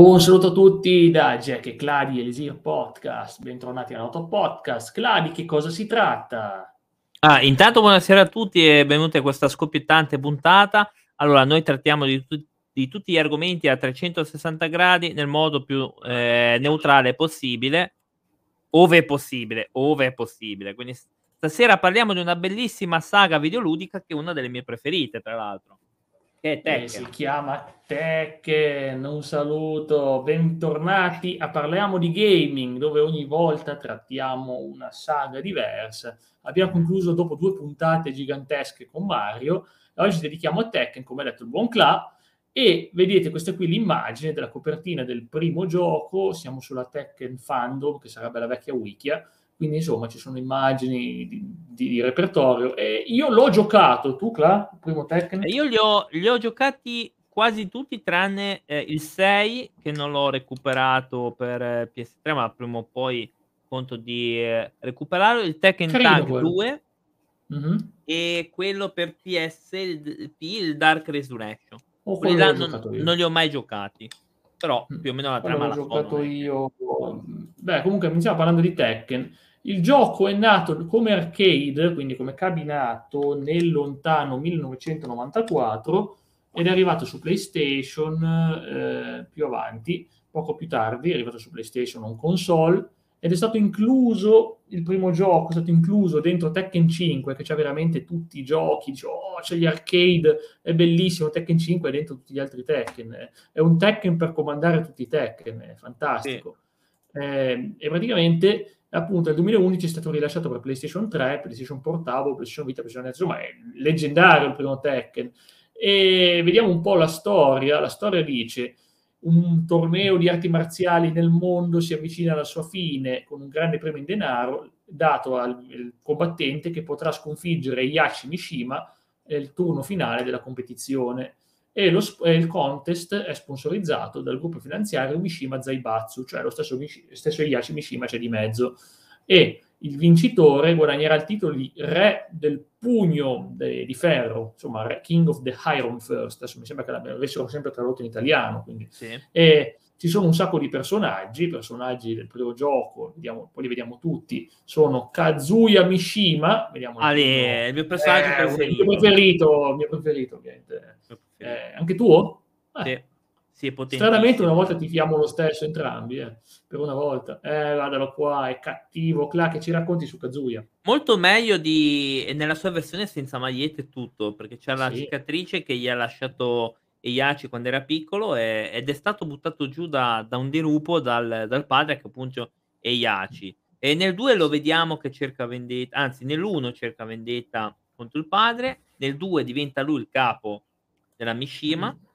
Un saluto a tutti da Jack e Cladi Elisir Podcast, bentornati all'Auto Podcast. Cladi, che cosa si tratta? Ah, intanto buonasera a tutti e benvenuti a questa scoppiettante puntata. Allora, noi trattiamo di, tu- di tutti gli argomenti a 360 gradi nel modo più eh, neutrale possibile, ove è possibile, ove possibile. Quindi stasera parliamo di una bellissima saga videoludica che è una delle mie preferite, tra l'altro che è Tekken. Eh, si chiama Tekken, un saluto, bentornati a Parliamo di Gaming, dove ogni volta trattiamo una saga diversa. Abbiamo concluso dopo due puntate gigantesche con Mario, oggi ci dedichiamo a Tekken, come ha detto il buon Cla, e vedete questa qui l'immagine della copertina del primo gioco, siamo sulla Tekken Fandom, che sarebbe la vecchia Wikia, quindi insomma ci sono immagini di, di, di repertorio. E io l'ho giocato, tu Cla, il primo Tekken? Io li ho, li ho giocati quasi tutti tranne eh, il 6 che non l'ho recuperato per eh, PS3 ma prima o poi conto di eh, recuperarlo il Tekken Carino Tag quello. 2 mm-hmm. e quello per PSP il Dark Resurrection oh, quelli là non, non, li ho mai giocati però mm. più o meno la trama l'ho giocato io beh comunque iniziamo parlando di Tekken il gioco è nato come arcade, quindi come cabinato, nel lontano 1994 ed è arrivato su PlayStation eh, più avanti, poco più tardi, è arrivato su PlayStation on console ed è stato incluso il primo gioco, è stato incluso dentro Tekken 5 che c'ha veramente tutti i giochi, dice, oh c'è gli arcade, è bellissimo, Tekken 5 è dentro tutti gli altri Tekken, è un Tekken per comandare tutti i Tekken, è fantastico. Sì. Eh, e praticamente appunto nel 2011 è stato rilasciato per PlayStation 3, PlayStation Portable, PlayStation Vita, PlayStation insomma è leggendario il primo Tekken. E vediamo un po' la storia. La storia dice un torneo di arti marziali nel mondo si avvicina alla sua fine con un grande premio in denaro dato al combattente che potrà sconfiggere Yashi Mishima nel turno finale della competizione e, lo, e, il contest è sponsorizzato dal gruppo finanziario Mishima Zaibatsu, cioè lo stesso, stesso Hiyashi Mishima c'è di mezzo, e il vincitore guadagnerà il titolo di re del pugno de, di ferro, insomma King of the Iron First, adesso mi sembra che l'avessero sempre tradotto in italiano, quindi. Sì. E, ci sono un sacco di personaggi, personaggi del primo gioco, vediamo, poi li vediamo tutti, sono Kazuya Mishima, vediamo ah, il, mio personaggio eh, preferito. Il mio preferito, mio preferito ovviamente. Eh, anche tuo? Eh. Sì. Sì, Stranamente una volta tifiamo lo stesso entrambi, eh. per una volta. Eh, guardalo qua, è cattivo. Cla, che ci racconti su Kazuya? Molto meglio di... nella sua versione senza magliette e tutto, perché c'è la cicatrice che gli ha lasciato Eiaci quando era piccolo e... ed è stato buttato giù da, da un dirupo dal, dal, padre che appunto è Eiaci. E nel 2 lo vediamo che cerca vendetta, anzi nell'1 cerca vendetta contro il padre, nel 2 diventa lui il capo della Mishima. Mm.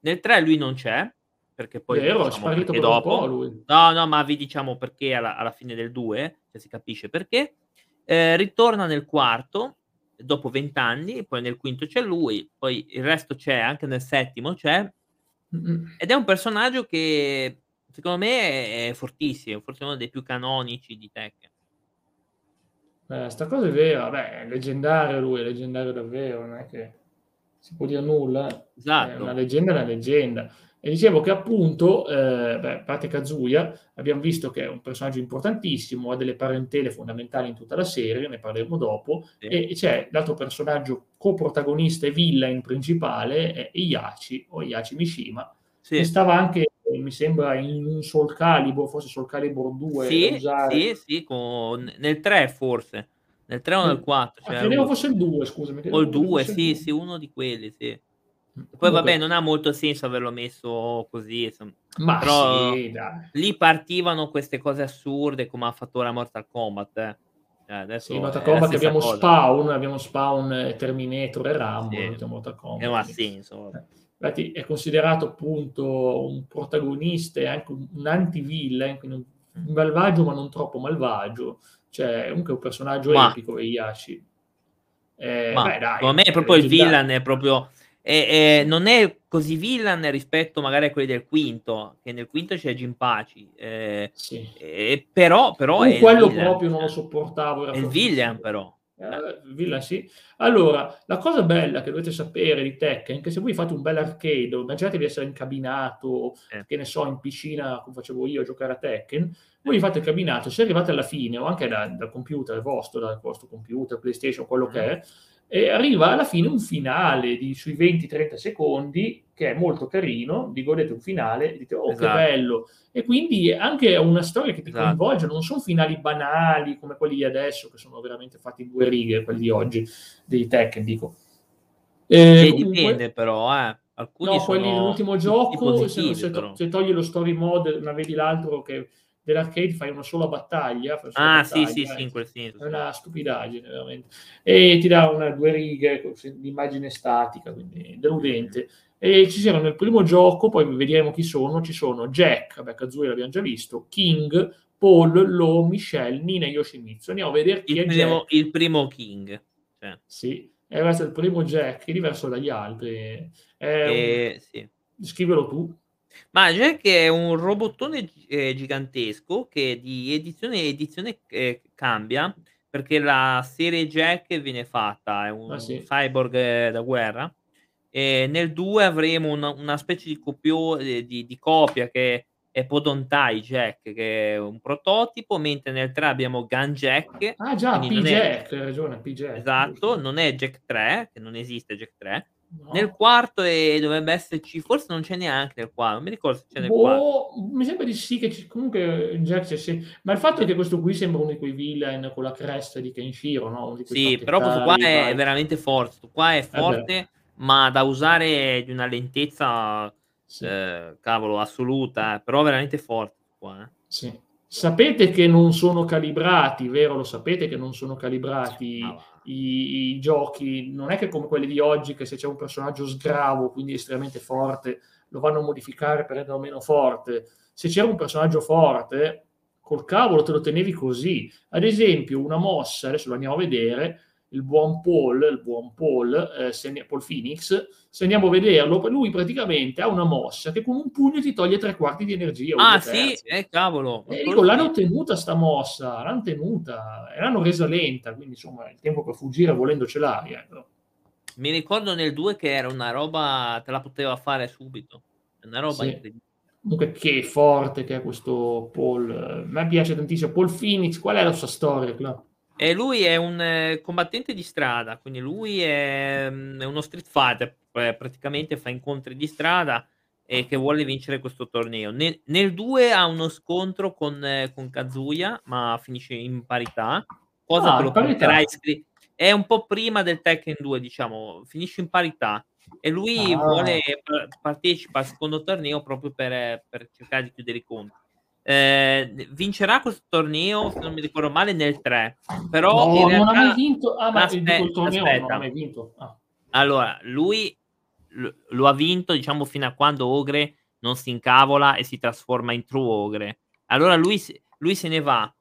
Nel 3 lui non c'è, perché poi Vero, diciamo, è sparito dopo. No, no, ma vi diciamo perché alla, alla fine del 2, cioè si capisce perché. Eh, ritorna nel quarto, dopo vent'anni, poi nel quinto c'è lui, poi il resto c'è, anche nel settimo c'è. Ed è un personaggio che secondo me è fortissimo, forse uno dei più canonici di Tekken. Eh, sta cosa è vera, beh, è leggendario lui, è leggendario davvero, non è che si può dire nulla. Eh. Esatto. È una leggenda è una leggenda. E dicevo che appunto, eh, beh, a parte Kazuya, abbiamo visto che è un personaggio importantissimo, ha delle parentele fondamentali in tutta la serie, ne parleremo dopo, sì. e, c'è l'altro personaggio coprotagonista e villain principale, è Iaci, o Iaci Mishima, sì. che stava anche, mi sembra, in un Soul Calibur, forse Soul Calibur 2. Sì, sì, sì, con... nel 3 forse. Nel 3 o nel 4? Cioè, credevo fosse il 2, scusami. O il 2, sì, sì, uno di quelli, sì. Poi vabbè, non ha molto senso averlo messo così, insomma. Ma Però sì, lì partivano queste cose assurde come ha fatto ora Mortal Kombat. Eh. Cioè, adesso sì, Mortal Kombat abbiamo cosa. Spawn, abbiamo Spawn, Terminator e Rambo. Sì. Mortal Kombat. Non ha senso. Infatti è considerato appunto un protagonista e anche un anti-villain, quindi un mm. malvagio ma non troppo malvagio cioè, comunque è un personaggio ma, epico, Yashi. Eh, ma, beh, dai, secondo me è proprio il villain, è proprio... È, è, non è così villain rispetto magari a quelli del quinto, che nel quinto c'è Gimpaci. Eh, sì. eh, però, però è quello villain, proprio non lo sopportavo. È il villain, però. Eh, Villa sì. Allora, la cosa bella che dovete sapere di Tekken è che se voi fate un bel arcade, immaginate di essere incabinato, eh. che ne so, in piscina, come facevo io, a giocare a Tekken, voi fate il cabinato, se arrivate alla fine, o anche da, dal computer vostro, dal vostro computer, PlayStation, quello che è, e arriva alla fine un finale di, sui 20-30 secondi che è molto carino, vi godete un finale e dite oh esatto. che bello e quindi anche una storia che ti esatto. coinvolge, non sono finali banali come quelli di adesso che sono veramente fatti in due righe, quelli di oggi, dei tech dico. E, comunque, dipende però, eh. Alcuni no, quelli dell'ultimo gioco, se, se, se, togli lo story mode, ma vedi l'altro che dell'arcade fai una sola battaglia. Una sola ah, battaglia, sì, sì, sì, in quel senso. È una stupidaggine, veramente. E ti dà una, due righe di immagine statica, quindi deludente. E ci sono nel primo gioco, poi vedremo chi sono, ci sono Jack, vabbè, Kazuya l'abbiamo già visto, King, Paul, Lo, Michelle, Nina e Yoshimitsu. Andiamo a vedere chi il è primo, Jack. Il primo King. Cioè. Sì, è il primo Jack, è diverso dagli altri. È eh, un... sì. Scrivelo tu. Ma Jack è un robottone eh, gigantesco che di edizione in edizione eh, cambia perché la serie Jack viene fatta, è un Ah, sì. cyborg eh, da guerra. E nel 2 avremo una, una specie di, copio, eh, di, di copia che è Podontai Jack, che è un prototipo, mentre nel 3 abbiamo Gun Jack. Ah già, non è- P-Jack, hai ragione, P-Jack. Esatto, non è Jack 3, che non esiste Jack 3. No. Nel quarto e dovrebbe esserci, forse non c'è neanche nel quarto, non mi ricordo se c'è nel quarto. Boh, mi sembra di sì che ci- comunque Jack c'è sì. Ma il fatto è che questo qui sembra uno di quei villain con la cresta di Kenshiro, no? Di Sì, però questo qua pacchettari, è vai. veramente forte, questo qua è beh. forte, ma da usare di una lentezza, Sì. eh, cavolo, assoluta, eh, però veramente forte qua, eh. Sì. Sapete che non sono calibrati, vero? Lo sapete che non sono calibrati va. I, i giochi. Non è che come quelli di oggi, che se c'è un personaggio sgravo, quindi estremamente forte, lo vanno a modificare per renderlo meno forte. Se c'era un personaggio forte, col cavolo te lo tenevi così. Ad esempio, una mossa, adesso lo andiamo a vedere, il buon Paul, il buon Paul, eh, se ne- Paul Phoenix, se andiamo a vederlo, lui praticamente ha una mossa che con un pugno ti toglie tre quarti di energia. Ah, sì, eh, cavolo. E dico, l'hanno tenuta sta mossa, l'hanno tenuta, e l'hanno resa lenta, quindi insomma il tempo per fuggire volendo ce l'hai. ecco. Mi ricordo nel 2 che era una roba, te la poteva fare subito. Una roba Sì. incredibile. Comunque che forte che è questo Paul. A me piace tantissimo. Paul Phoenix, qual è la sua storia? Cla? E lui è un eh, combattente di strada, quindi lui è, mm, è uno street fighter, eh, praticamente fa incontri di strada e che vuole vincere questo torneo. Nel, nel 2 ha uno scontro con, eh, con Kazuya, ma finisce in parità, cosa Ah, che lo porterà iscri- È un po' prima del Tekken 2, diciamo, finisce in parità. E lui Ah. vuole pa- partecipa al secondo torneo proprio per, per cercare di chiudere i conti. Eh, vincerà questo torneo, se non mi ricordo male, nel 3. Però No, in non realtà... ha mai vinto. Ah, ma Aspe- il torneo non aspetta. ha mai vinto. Ah. Allora, lui lo, ha vinto, diciamo, fino a quando Ogre non si incavola e si trasforma in True Ogre. Allora lui, se- lui se ne va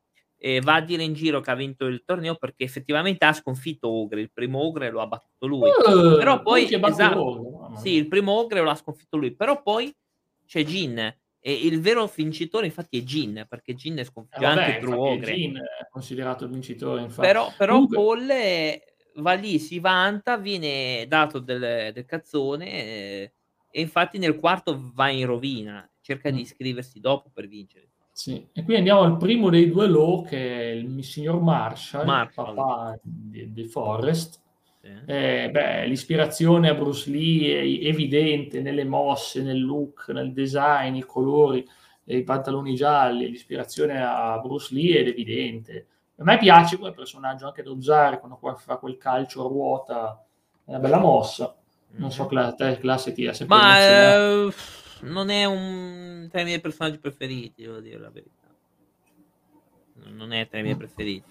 e va a dire in giro che ha vinto il torneo perché effettivamente ha sconfitto Ogre. Il primo Ogre lo ha battuto lui. Eh, Però poi, esatto, sì, il primo Ogre lo ha sconfitto lui. Però poi c'è Jin. E il vero vincitore, infatti, è Jin, perché Jin è Eh, sconfitto anche vabbè, True infatti Ogre. Jin è considerato il vincitore, infatti. Però, però Comunque- Paul eh, va lì, si vanta, viene dato del, del cazzone eh, e infatti nel quarto va in rovina, cerca Mm. di iscriversi dopo per vincere. Sì. E qui andiamo al primo dei due Law, che è il signor Marshall, Marshall. il papà di, di Forrest. Eh, beh, l'ispirazione a Bruce Lee è evidente nelle mosse, nel look, nel design, i colori, i pantaloni gialli. L'ispirazione a Bruce Lee è evidente. A me piace come personaggio anche usare quando qua fa quel calcio a ruota, è una bella mossa. Non so, cla- te, classe ti ha sempre. Ma eh, non è un tra i miei personaggi preferiti, devo dire la verità. Non è tra i miei Mm. preferiti.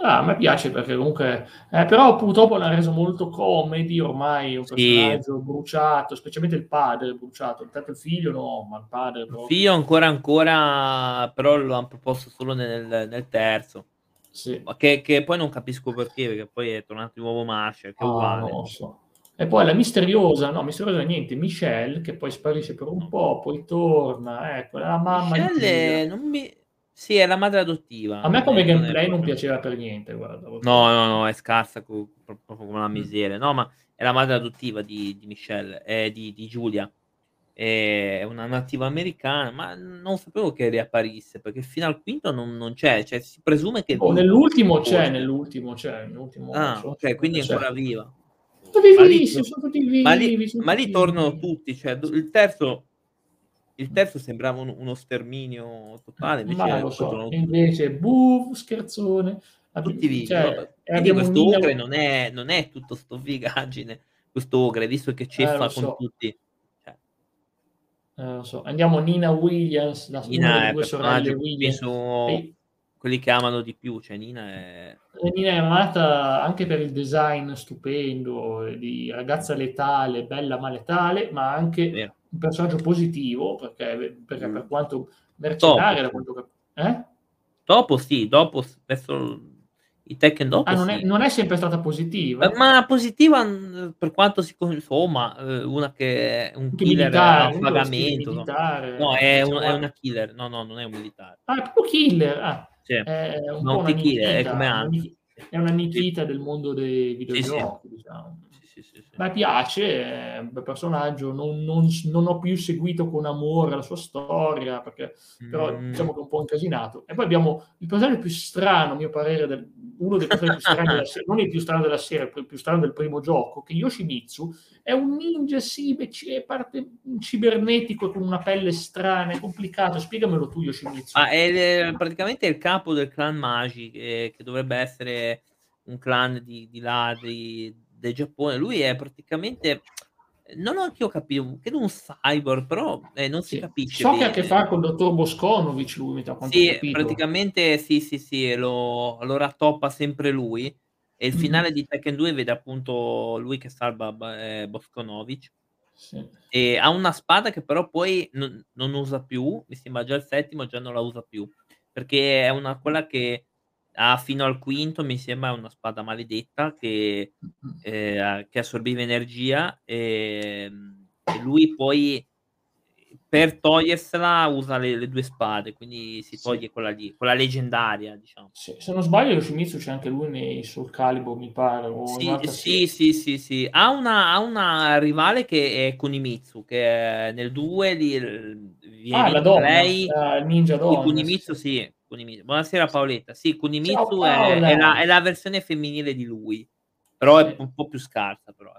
Ah, a me piace perché comunque, eh, però purtroppo l'ha reso molto comedy, ormai un Sì. personaggio bruciato, specialmente il padre bruciato, tanto il figlio no, ma il padre Il proprio. figlio ancora ancora, però lo hanno proposto solo nel, nel terzo. Sì. Che, che poi non capisco perché, perché poi è tornato di nuovo Marshall, che è Ah, uguale. lo so. E poi la misteriosa, no, misteriosa niente, Michelle, che poi sparisce per un po', poi torna, ecco, la mamma Michelle non mi... Sì, è la madre adottiva. A me come gameplay non, non piaceva per niente, guarda. No, no, no, è scarsa co- proprio come una miseria. No, ma è la madre adottiva di, di Michelle, eh, di, di Giulia. È una nativa americana, ma non sapevo che riapparisse perché fino al quinto non, non c'è, cioè si presume che... Oh, nell'ultimo c'è, nell'ultimo c'è, nell'ultimo ah, so, ok, quindi è ancora viva. Sono vivissimi, sono tutti vivi. Ma lì, ma lì tornano tutti, cioè il terzo il terzo sembrava un, uno sterminio totale. Invece Ma lo so, non... invece, buh, scherzone. Tutti vivi. Cioè, no? questo mille... ogre non è, non è tutto sto figaggine, questo ogre, visto che ceffa eh, con so. tutti. Cioè. Eh, so. Andiamo Nina Williams, la Nina due sorelle Williams. Penso... Quelli che amano di più, cioè Nina è... Eh, Nina è amata anche per il design stupendo, di ragazza letale, bella ma letale, ma anche Vero un personaggio positivo, perché, perché mm. per quanto mercenaria, da quanto eh? Dopo sì, dopo verso i Tekken dopo ah, non, sì. è, non, è, sempre stata positiva. Eh, ma positiva mm, per quanto si insomma, eh, una che è un killer militare, a pagamento. Militare, no, è, un, è, una killer. No, no, non è un militare. Ah, è proprio killer. Ah, sì. È un una killer, è come Anti. È una Nikita sì. del mondo dei videogiochi, sì, diciamo sì, sì, sì. Mi piace, è un bel personaggio, non, non, non, ho più seguito con amore la sua storia, perché però mm. diciamo che è un po' incasinato. E poi abbiamo il personaggio più strano, a mio parere, del, uno dei personaggi più strani della serie, non il più strano della serie, il più strano del primo gioco, che Yoshimitsu è un ninja, sì, è parte cibernetico con una pelle strana, è complicato. Spiegamelo tu, Yoshimitsu. Ah, è praticamente il capo del clan Magi, che, che dovrebbe essere un clan di, di ladri del Giappone. Lui è praticamente non ho anch'io capito, credo un cyborg, però eh, non si sì. capisce. So bene. che ha a che fare con il dottor Bosconovic, lui mi quanto Sì, praticamente sì, sì, sì, lo, lo rattoppa sempre lui. E il mm. finale di Tekken 2 vede appunto lui che salva eh, Bosconovic. Sì. E ha una spada che però poi non, non, usa più, mi sembra già il settimo, già non la usa più. Perché è una quella che ha fino al quinto, mi sembra una spada maledetta che, eh, che assorbiva energia e, e, lui poi per togliersela usa le, le due spade, quindi si toglie sì. quella lì, quella leggendaria, diciamo. Sì, se non sbaglio Yoshimitsu c'è anche lui nei Soul Calibur, mi pare. Sì, sì, sì, sì, sì, Ha una, ha una rivale che è Kunimitsu, che nel 2 viene ah, la donna, lei, uh, Ninja Donna. Kunimitsu, sì Kunimitsu. Buonasera Paoletta. Sì, Kunimitsu è, è, la, è, la, versione femminile di lui, però è un po' più scarsa. Però.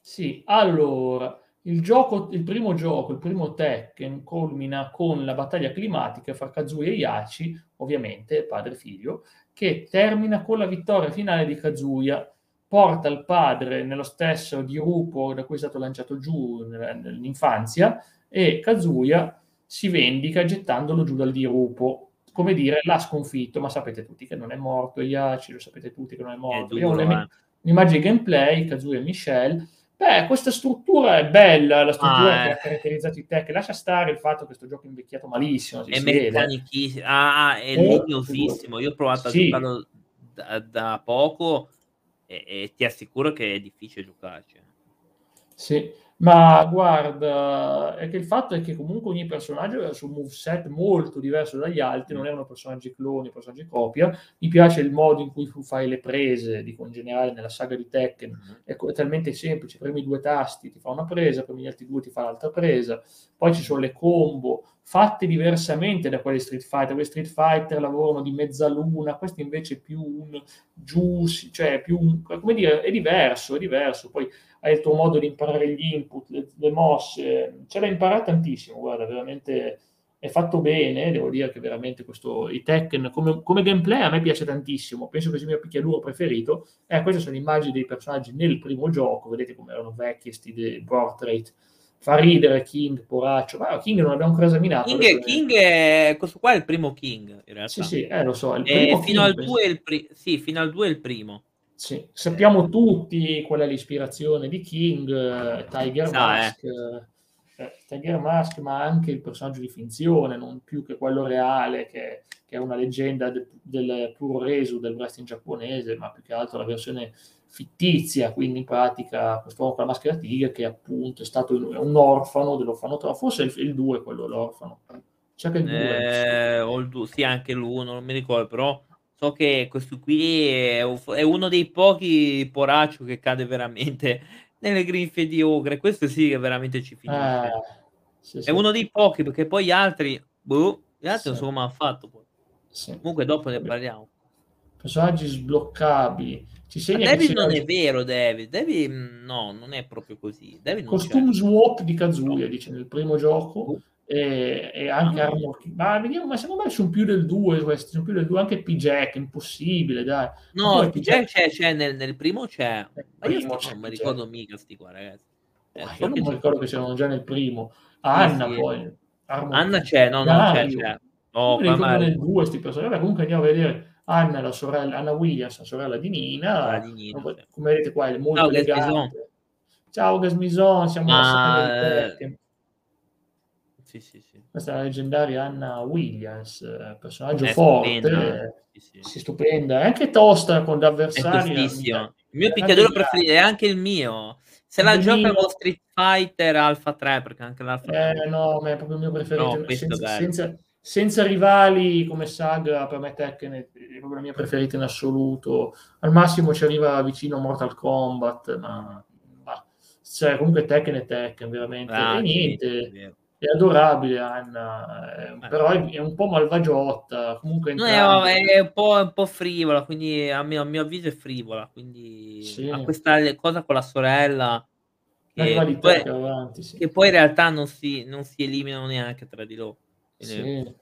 Sì, allora, il, gioco, il primo gioco, il primo Tekken, culmina con la battaglia climatica fra Kazuya e Yachi, ovviamente padre e figlio, che termina con la vittoria finale di Kazuya, porta il padre nello stesso dirupo da cui è stato lanciato giù nell'infanzia e Kazuya si vendica gettandolo giù dal dirupo come dire, l'ha sconfitto, ma sapete tutti che non è morto Iaci, lo sapete tutti che non è morto. È duro, eh. Un'immagine gameplay, Kazuya e Michelle. Beh, questa struttura è bella, la struttura ah, che ha caratterizzato i tech, lascia stare il fatto che questo gioco è invecchiato malissimo. è meccanichissimo, ah, è legnosissimo. Io ho provato sì. a giocarlo da, da poco e, e, ti assicuro che è difficile giocarci. Sì, ma guarda, è che il fatto è che comunque ogni personaggio ha un moveset molto diverso dagli altri, non erano personaggi cloni, personaggi copia. Mi piace il modo in cui tu fai le prese, dico in generale nella saga di Tekken, mm-hmm. è, è talmente semplice, premi due tasti, ti fa una presa, premi gli altri due, ti fa l'altra presa. Poi ci sono le combo, fatte diversamente da quelli Street Fighter. Quelli Street Fighter lavorano di mezzaluna, questo invece è più un juice, cioè più un, come dire, è diverso, è diverso. Poi hai il tuo modo di imparare gli input, le, le mosse, ce l'hai imparata tantissimo, guarda, veramente è fatto bene, devo dire che veramente questo, i Tekken come, come gameplay a me piace tantissimo, penso che sia il mio picchiaduro preferito, eh, queste sono immagini dei personaggi nel primo gioco, vedete come erano vecchi, sti portrait, fa ridere King, poraccio, ma King non l'abbiamo ancora esaminato. King, King è, questo qua è il primo King, in realtà. Sì, sì, eh, lo so. Il eh, fino, al pri- sì, fino al 2 è il primo. Sì, sappiamo tutti qual è l'ispirazione di King, uh, Tiger Sa, Mask, eh. eh. Tiger Mask, ma anche il personaggio di finzione, non più che quello reale, che, che è una leggenda de, del puro resu del wrestling giapponese, ma più che altro la versione fittizia, quindi in pratica questo uomo con la maschera tigre che appunto è stato un orfano dell'orfanotrofio, forse il 2 quello l'orfano, C'è che il 2. Eh, o il 2, sì, anche l'1, non mi ricordo, però so che questo qui è, è uno dei pochi poraccio che cade veramente nelle grinfie di Ogre. Questo sì che veramente ci finisce. Eh, sì, È sì. uno dei pochi, perché poi gli altri, boh, gli altri Sì. non so come hanno fatto. Comunque dopo ne parliamo. Personaggi sbloccabili. Ci segna David non è vero, David. David mm, no, non è proprio così. David costume swap di Kazuya, dice nel primo gioco. E, e anche Ah. Armor King. Ma vediamo, ma secondo me sono più del 2 questi, sono più del 2 anche P-Jack, impossibile, dai. Ma No, poi c'è, c'è, c'è nel, nel primo c'è. Nel Ma io non mi P-Jack. ricordo mica sti qua, ragazzi. Eh, Ah, so io non mi ricordo che c'erano già nel primo. Anna sì. poi. Armor Anna King. c'è, no, no, c'è, c'è. Io Oh, male. nel 2 sti personaggi. Comunque andiamo a vedere Anna, la sorella, Anna Williams, la sorella di Nina. Quella di Nina, Come- sì. Vedete qua è molto Ciao, elegante. Ciao Gasmison, siamo Ma, saga di eh, Tekken. Sì, sì, sì. Questa è la leggendaria Anna Williams, eh, personaggio È forte, stupenda. eh, Sì, sì. sì, stupenda, è anche tosta con tostissimo. amica. Il mio picchiaduro preferito è anche il mio. Se la gioca con Street Fighter Alpha 3, perché anche l'Alpha 3 Eh, no, ma è proprio il mio preferito. No, senza, senza- senza rivali come saga, per me Tekken è, proprio la mia preferita in assoluto. Al massimo ci arriva vicino Mortal Kombat, ma, ma cioè, comunque Tekken è Tekken, veramente. Ah, e sì, niente, vero. È adorabile Anna, eh, Eh. però è, è un po' malvagiotta. Comunque No, è, è un, po', un po' frivola, quindi a mio, a mio avviso è frivola, quindi Sì. ha questa cosa con la sorella la che, poi, avanti, sì. che poi in realtà non si, non si eliminano neanche tra di loro. Sì.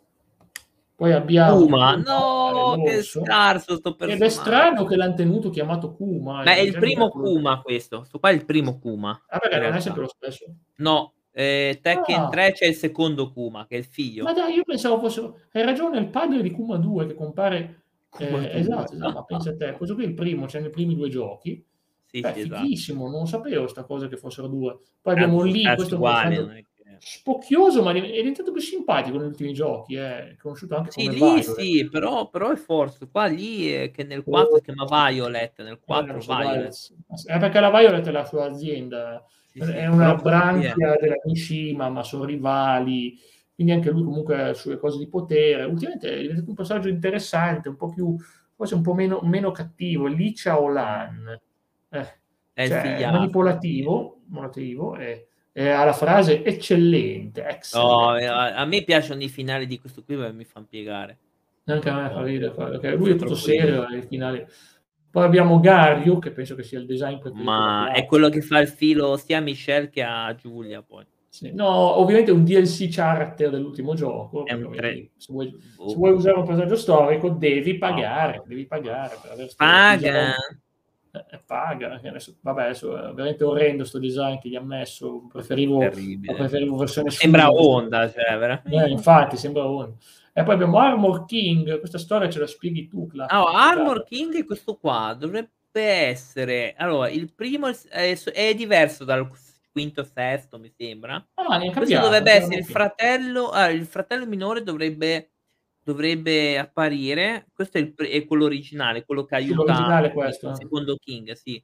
Poi abbiamo Kuma, no, eh, che scarso sto Ed personaggio. è strano che l'hanno tenuto chiamato Kuma. Ma è eh, il primo Kuma questo, sto qua è il primo Kuma. Ah, perché non è sempre lo stesso. No, eh, Tekken Ah. 3 c'è il secondo Kuma, che è il figlio. Ma dai, io pensavo fosse... Hai ragione, è il padre di Kuma 2 che compare... Kuma eh, 2. esatto, esatto, ma pensa a te. Questo qui è il primo, c'è nei primi due giochi. Sì, Beh, sì, esatto. fighissimo, non sapevo sta cosa che fossero due. Poi abbiamo lì, questo uguale, è che- spocchioso, ma è diventato più simpatico negli ultimi giochi. È conosciuto anche Sì, come lì Violet. sì, però, però è forte. Qua lì è che nel 4 si chiama Violet, nel Eh, 4 lo so, Violet. Violet. Eh, perché la Violet è la sua azienda, Sì, sì, è una branchia della Mishima, ma sono rivali, quindi anche lui comunque ha le sue cose di potere. Ultimamente è diventato un personaggio interessante, un po' più, forse un po' meno, meno cattivo. Li Chaolan, eh, È il cioè, manipolativo, manipolativo e, e ha la frase eccellente, eh, a, a me piacciono i finali di questo qui perché mi fanno piegare. Anche a me fa ridere, perché lui è tutto serio ai finali. Poi abbiamo Gario, che penso che sia il design preferito Ma è quello che fa il filo sia a Michelle che a Giulia poi. Sì. No, ovviamente è un DLC character dell'ultimo gioco. Tre- Se vuoi, Boh. se vuoi usare un personaggio storico, devi pagare. Devi pagare per aver Paga. design. Eh, paga. Adesso, vabbè, adesso è veramente orrendo sto design che gli ha messo. Preferivo, preferivo versione Sembra. Honda, cioè, veramente. Eh, infatti, sembra Honda. E poi abbiamo Armor King. Questa storia ce la spieghi tu, Cla. Ah, Armor King è questo qua, dovrebbe essere... Allora, il primo è, è diverso dal quinto e sesto, mi sembra. Ah, Questo dovrebbe essere il fratello, ah, il fratello minore dovrebbe, dovrebbe apparire. Questo è, il, è quello originale, quello che aiuta l'originale è il questo. secondo King, sì.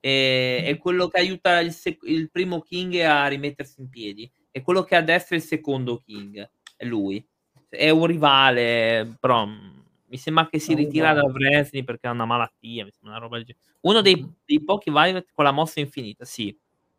E- è quello che aiuta il, sec- il primo King a rimettersi in piedi. È quello che adesso è il secondo King, è lui. È un rivale, però mm, mi sembra che si ritira da Wrestling perché ha una malattia, mi sembra una roba del genere. Uno dei, dei pochi Violet con la mossa infinita, sì.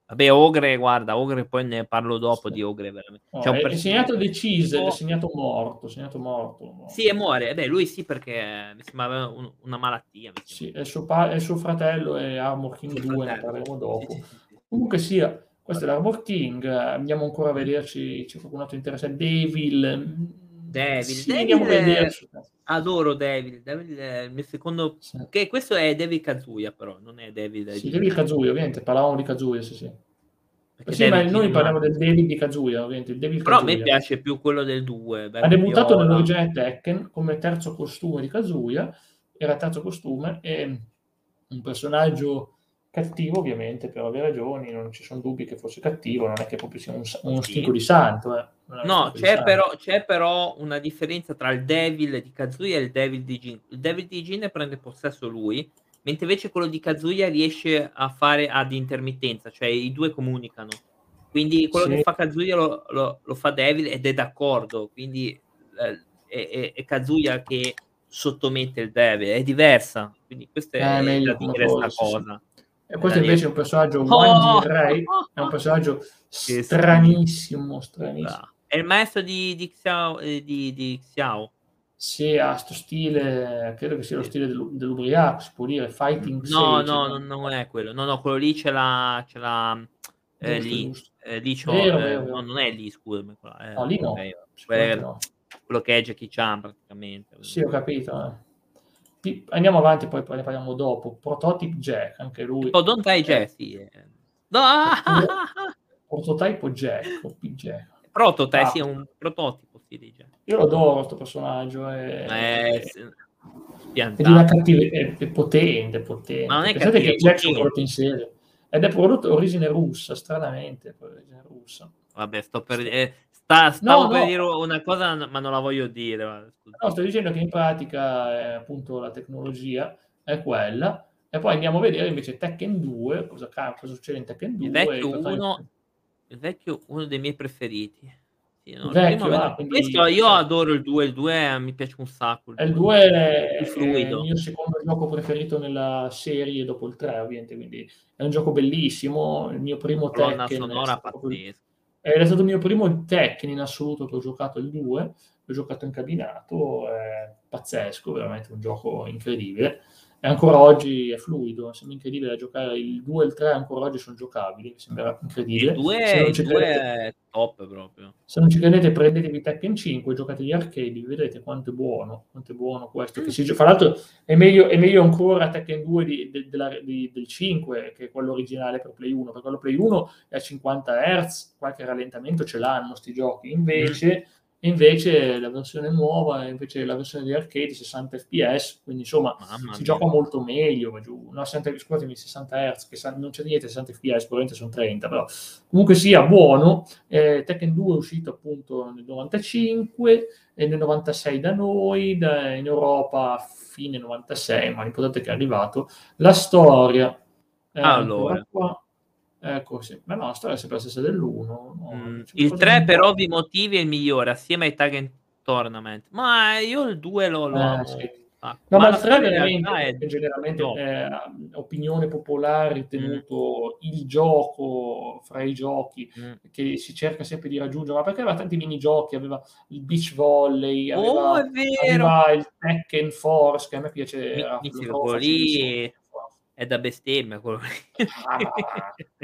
Vabbè, Ogre, guarda, Ogre poi ne parlo dopo Sì. di Ogre veramente. No, C'è un è, segnato deciso, è segnato morto, segnato morto. Sì, e muore. Eh Beh, lui sì perché mi sembrava un- una malattia. Sì, è suo, pa- è suo fratello e Armor King Suo 2, ne parleremo dopo. sì, sì, sì. Comunque sia, questo è l'Armor King, eh, andiamo ancora a vederci, c'è qualcun altro interessante, Devil. Devil, sì, Devil è-. Adoro Devil. Devil è il mio secondo. Sì, Che questo è Devil Kazuya, però non è Devil. Sì, Devil Kazuya, ovviamente, parlavamo di Kazuya, sì, sì. Sì, ma noi parliamo del David di Kazuya, ovviamente, Devil Però a me Kazuya. piace più quello del 2. Ha debuttato nell'originale Tekken come terzo costume di Kazuya, era terzo costume e un personaggio cattivo ovviamente per ovvie ragioni, non ci sono dubbi che fosse cattivo, non è che proprio sia un, uno Sì. stinco di santo. eh. È No, stinco di c'è santo. però, c'è però una differenza tra il Devil di Kazuya e il Devil di Jin. Il Devil di Jin prende possesso lui, mentre invece quello di Kazuya riesce a fare ad intermittenza, cioè i due comunicano. Quindi quello sì. che fa Kazuya lo, lo, lo, fa Devil ed è d'accordo, quindi eh, è, è, è, Kazuya che sottomette il Devil, è diversa, quindi questa è, è da dire questa cosa. E questo invece è un personaggio, oh! Ray, è un personaggio stranissimo, stranissimo. È il maestro di, di, Xiao, eh, di, di Xiao. Sì, ha questo stile, credo che sia lo stile dell'ubriaco, si può dire, fighting No, sage, no, no, non è quello. No, no, quello lì ce l'ha, ce l'ha eh, lì, eh, lì c'ho, vero, eh, vero, no, non è lì, scusami. Eh, no, lì no. Quello, no. quello che è Jackie Chan praticamente. Sì, ho capito. Eh. Andiamo avanti, poi, poi ne parliamo dopo. Prototype Jack, anche lui. Oh, Don't Die Jack, sì. Eh. No! Prototype Jack, Jack. Prototype, ah. sì, è un prototipo, sì, di Jack. Io lo adoro questo personaggio. È... Eh, sì. È, di una cattiva... è, è potente, potente. Ma non è Pensate che Jack è prodotto in serie. Ed è prodotto origine russa, stranamente. Origine russa. Vabbè, sto per... Eh, sta, stavo no, per no. dire una cosa, ma non la voglio dire. No, sto dicendo che in pratica è, appunto la tecnologia è quella. E poi andiamo a vedere invece Tekken 2, cosa, cosa succede in Tekken 2. Il vecchio, uno, il vecchio uno dei miei preferiti. Sì, no, vecchio, ah, quindi... Questo io adoro il 2, il 2 mi piace un sacco. Il 2 è, è, il mio secondo gioco preferito nella serie dopo il 3, ovviamente, quindi è un gioco bellissimo, il mio primo Tekken. sonora pazzesca. Ed è stato il mio primo Tekken in assoluto che ho giocato il 2, l'ho giocato in cabinato, è pazzesco, veramente un gioco incredibile e ancora oggi è fluido, sembra incredibile da giocare. Il 2 e il 3 ancora oggi sono giocabili, mi sembra incredibile. Il 2, è top proprio. Se non ci credete, prendetevi Tekken 5, giocate gli arcade, vedrete quanto è buono, quanto è buono questo. Che si, fra l'altro è meglio, è meglio ancora Tekken 2 di, de, de, di, del 5 che quello originale per Play 1, perché quello Play 1 è a 50 Hz, qualche rallentamento ce l'hanno sti giochi, invece... Mm invece la versione nuova, invece la versione di arcade 60 fps, quindi insomma Mamma si mia. gioca molto meglio, giù, no, 60, scusatemi, 60 Hz, che non c'è niente 60 fps, probabilmente sono 30, però comunque sia buono, eh, Tekken 2 è uscito appunto nel 95 e nel 96 da noi, da, in Europa fine 96, ma l'importante è che è arrivato, la storia... Eh, allora, qua, Ecco, sì. Ma no, la storia è sempre la stessa dell'1. No, mm. Il 3 per ovvi motivi è il migliore, assieme ai Tag Tournament. Ma io il 2 lo, lo eh, amo. Sì. Ah, no, ma, ma il 3 veramente, è generalmente no. è opinione popolare ritenuto mm. il gioco fra i giochi mm. che si cerca sempre di raggiungere, ma perché aveva tanti minigiochi, aveva il beach volley, oh, aveva, aveva il Tekken Force, che a me piace. Mi, mi lì è da bestemmia quello.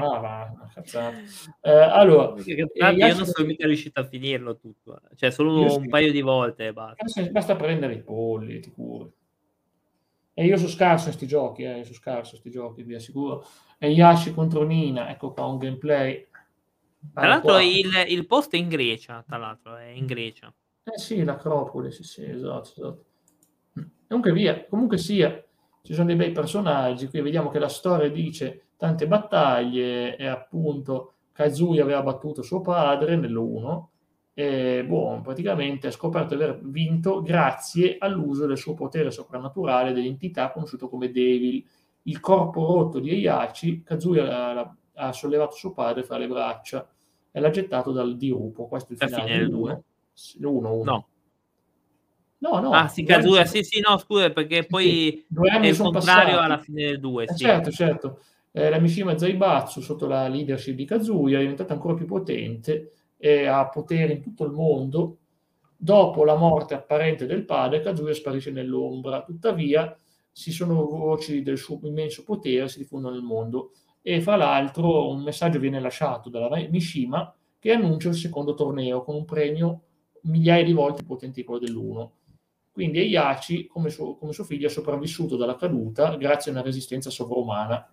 Ah, va, eh, allora, io non sono mica riuscito a finirlo tutto, eh. cioè solo un sì. paio di volte e basta. Basta prendere i polli, ti curi. E io sono scarso in questi giochi, eh, sono scarso in questi giochi, vi assicuro. E Yashi contro Nina, ecco qua un gameplay. Tra l'altro il, il, post è in Grecia, tra l'altro è in Grecia. Eh sì, l'Acropoli, sì, sì, esatto, esatto. Comunque via, comunque sia, ci sono dei bei personaggi, qui vediamo che la storia dice tante battaglie e appunto Kazuya aveva battuto suo padre nell'1 e boh, praticamente ha scoperto di aver vinto grazie all'uso del suo potere soprannaturale dell'entità conosciuto come Devil. Il corpo rotto di Heihachi, Kazuya ha, ha sollevato suo padre fra le braccia e l'ha gettato dal dirupo. Questo è il finale dell'1. L'1, no. No, no. Ah, sì, Kazuya, sì, sì, no, scusa, perché poi sì, è il contrario passati. alla fine del 2. Eh, sì. Certo, certo. Eh, la Mishima Zaibatsu, sotto la leadership di Kazuya, è diventata ancora più potente e ha potere in tutto il mondo. Dopo la morte apparente del padre, Kazuya sparisce nell'ombra. Tuttavia, ci sono voci del suo immenso potere, si diffondono nel mondo. E fra l'altro, un messaggio viene lasciato dalla Mishima che annuncia il secondo torneo con un premio migliaia di volte più potente di quello dell'1 quindi Eiaci, come suo, come suo figlio, è sopravvissuto dalla caduta grazie a una resistenza sovrumana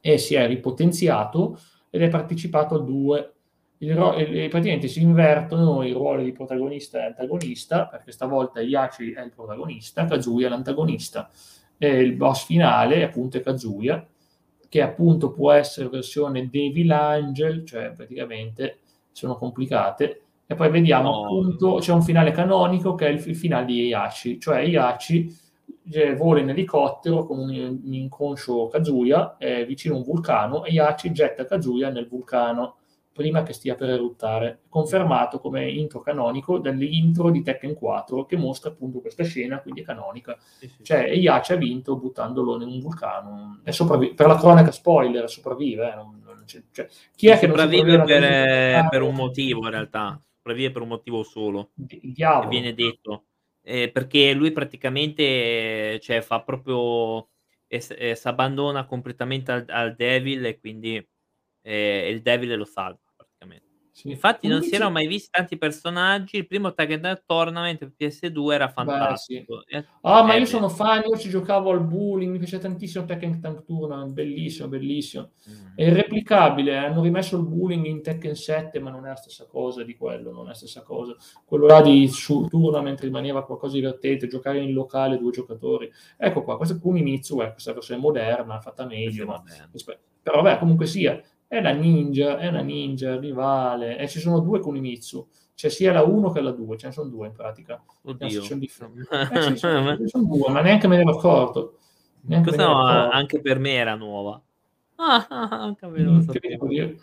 e si è ripotenziato ed è partecipato al 2. Il, praticamente si invertono i ruoli di protagonista e antagonista, perché stavolta Iaci è il protagonista, Kazuya è l'antagonista. E il boss finale appunto è Kazuya, che appunto può essere versione Devil Angel, cioè praticamente sono complicate, e poi vediamo no. appunto, c'è un finale canonico che è il, finale di Heihachi, cioè Heihachi eh, vola in elicottero con un, un inconscio Kazuya eh, vicino a un vulcano e Heihachi getta Kazuya nel vulcano prima che stia per eruttare, confermato come intro canonico dall'intro di Tekken 4 che mostra appunto questa scena, quindi è canonica. Sì, sì. Cioè Iaci ha vinto buttandolo in un vulcano. Sopravvi- per la cronaca spoiler, sopravvive. Eh, non, non cioè, chi è che sopravvive per, eh, per, un motivo in realtà? Sopravvive per un motivo solo. Diavolo. Viene detto. Eh, perché lui praticamente cioè, fa proprio si abbandona completamente al, al Devil e quindi eh, il Devil lo salva. Sì. Infatti non si erano mai visti tanti personaggi, il primo Tag Tournament PS2 era fantastico. Beh, sì. Ah, ma io sono fan, io ci giocavo al bowling, mi piace tantissimo Tekken Tank Tournament, bellissimo, bellissimo. Mm. È irreplicabile, eh, hanno rimesso il bowling in Tekken 7, ma non è la stessa cosa di quello, non è la stessa cosa. Quello là di su Tournament rimaneva qualcosa di divertente, giocare in locale due giocatori. Ecco qua, questa è Kumimitsu, eh, questa versione moderna, fatta meglio, ma... però vabbè, comunque sia è una ninja, è una ninja rivale, e ci sono due Kunimitsu, c'è sia la 1 che la 2, ce ne sono due in pratica. Oddio. Sono, eh, sono, sono due, ma neanche me ne ero accorto. Neanche Questa no, anche per me era nuova. Ah, lo mm,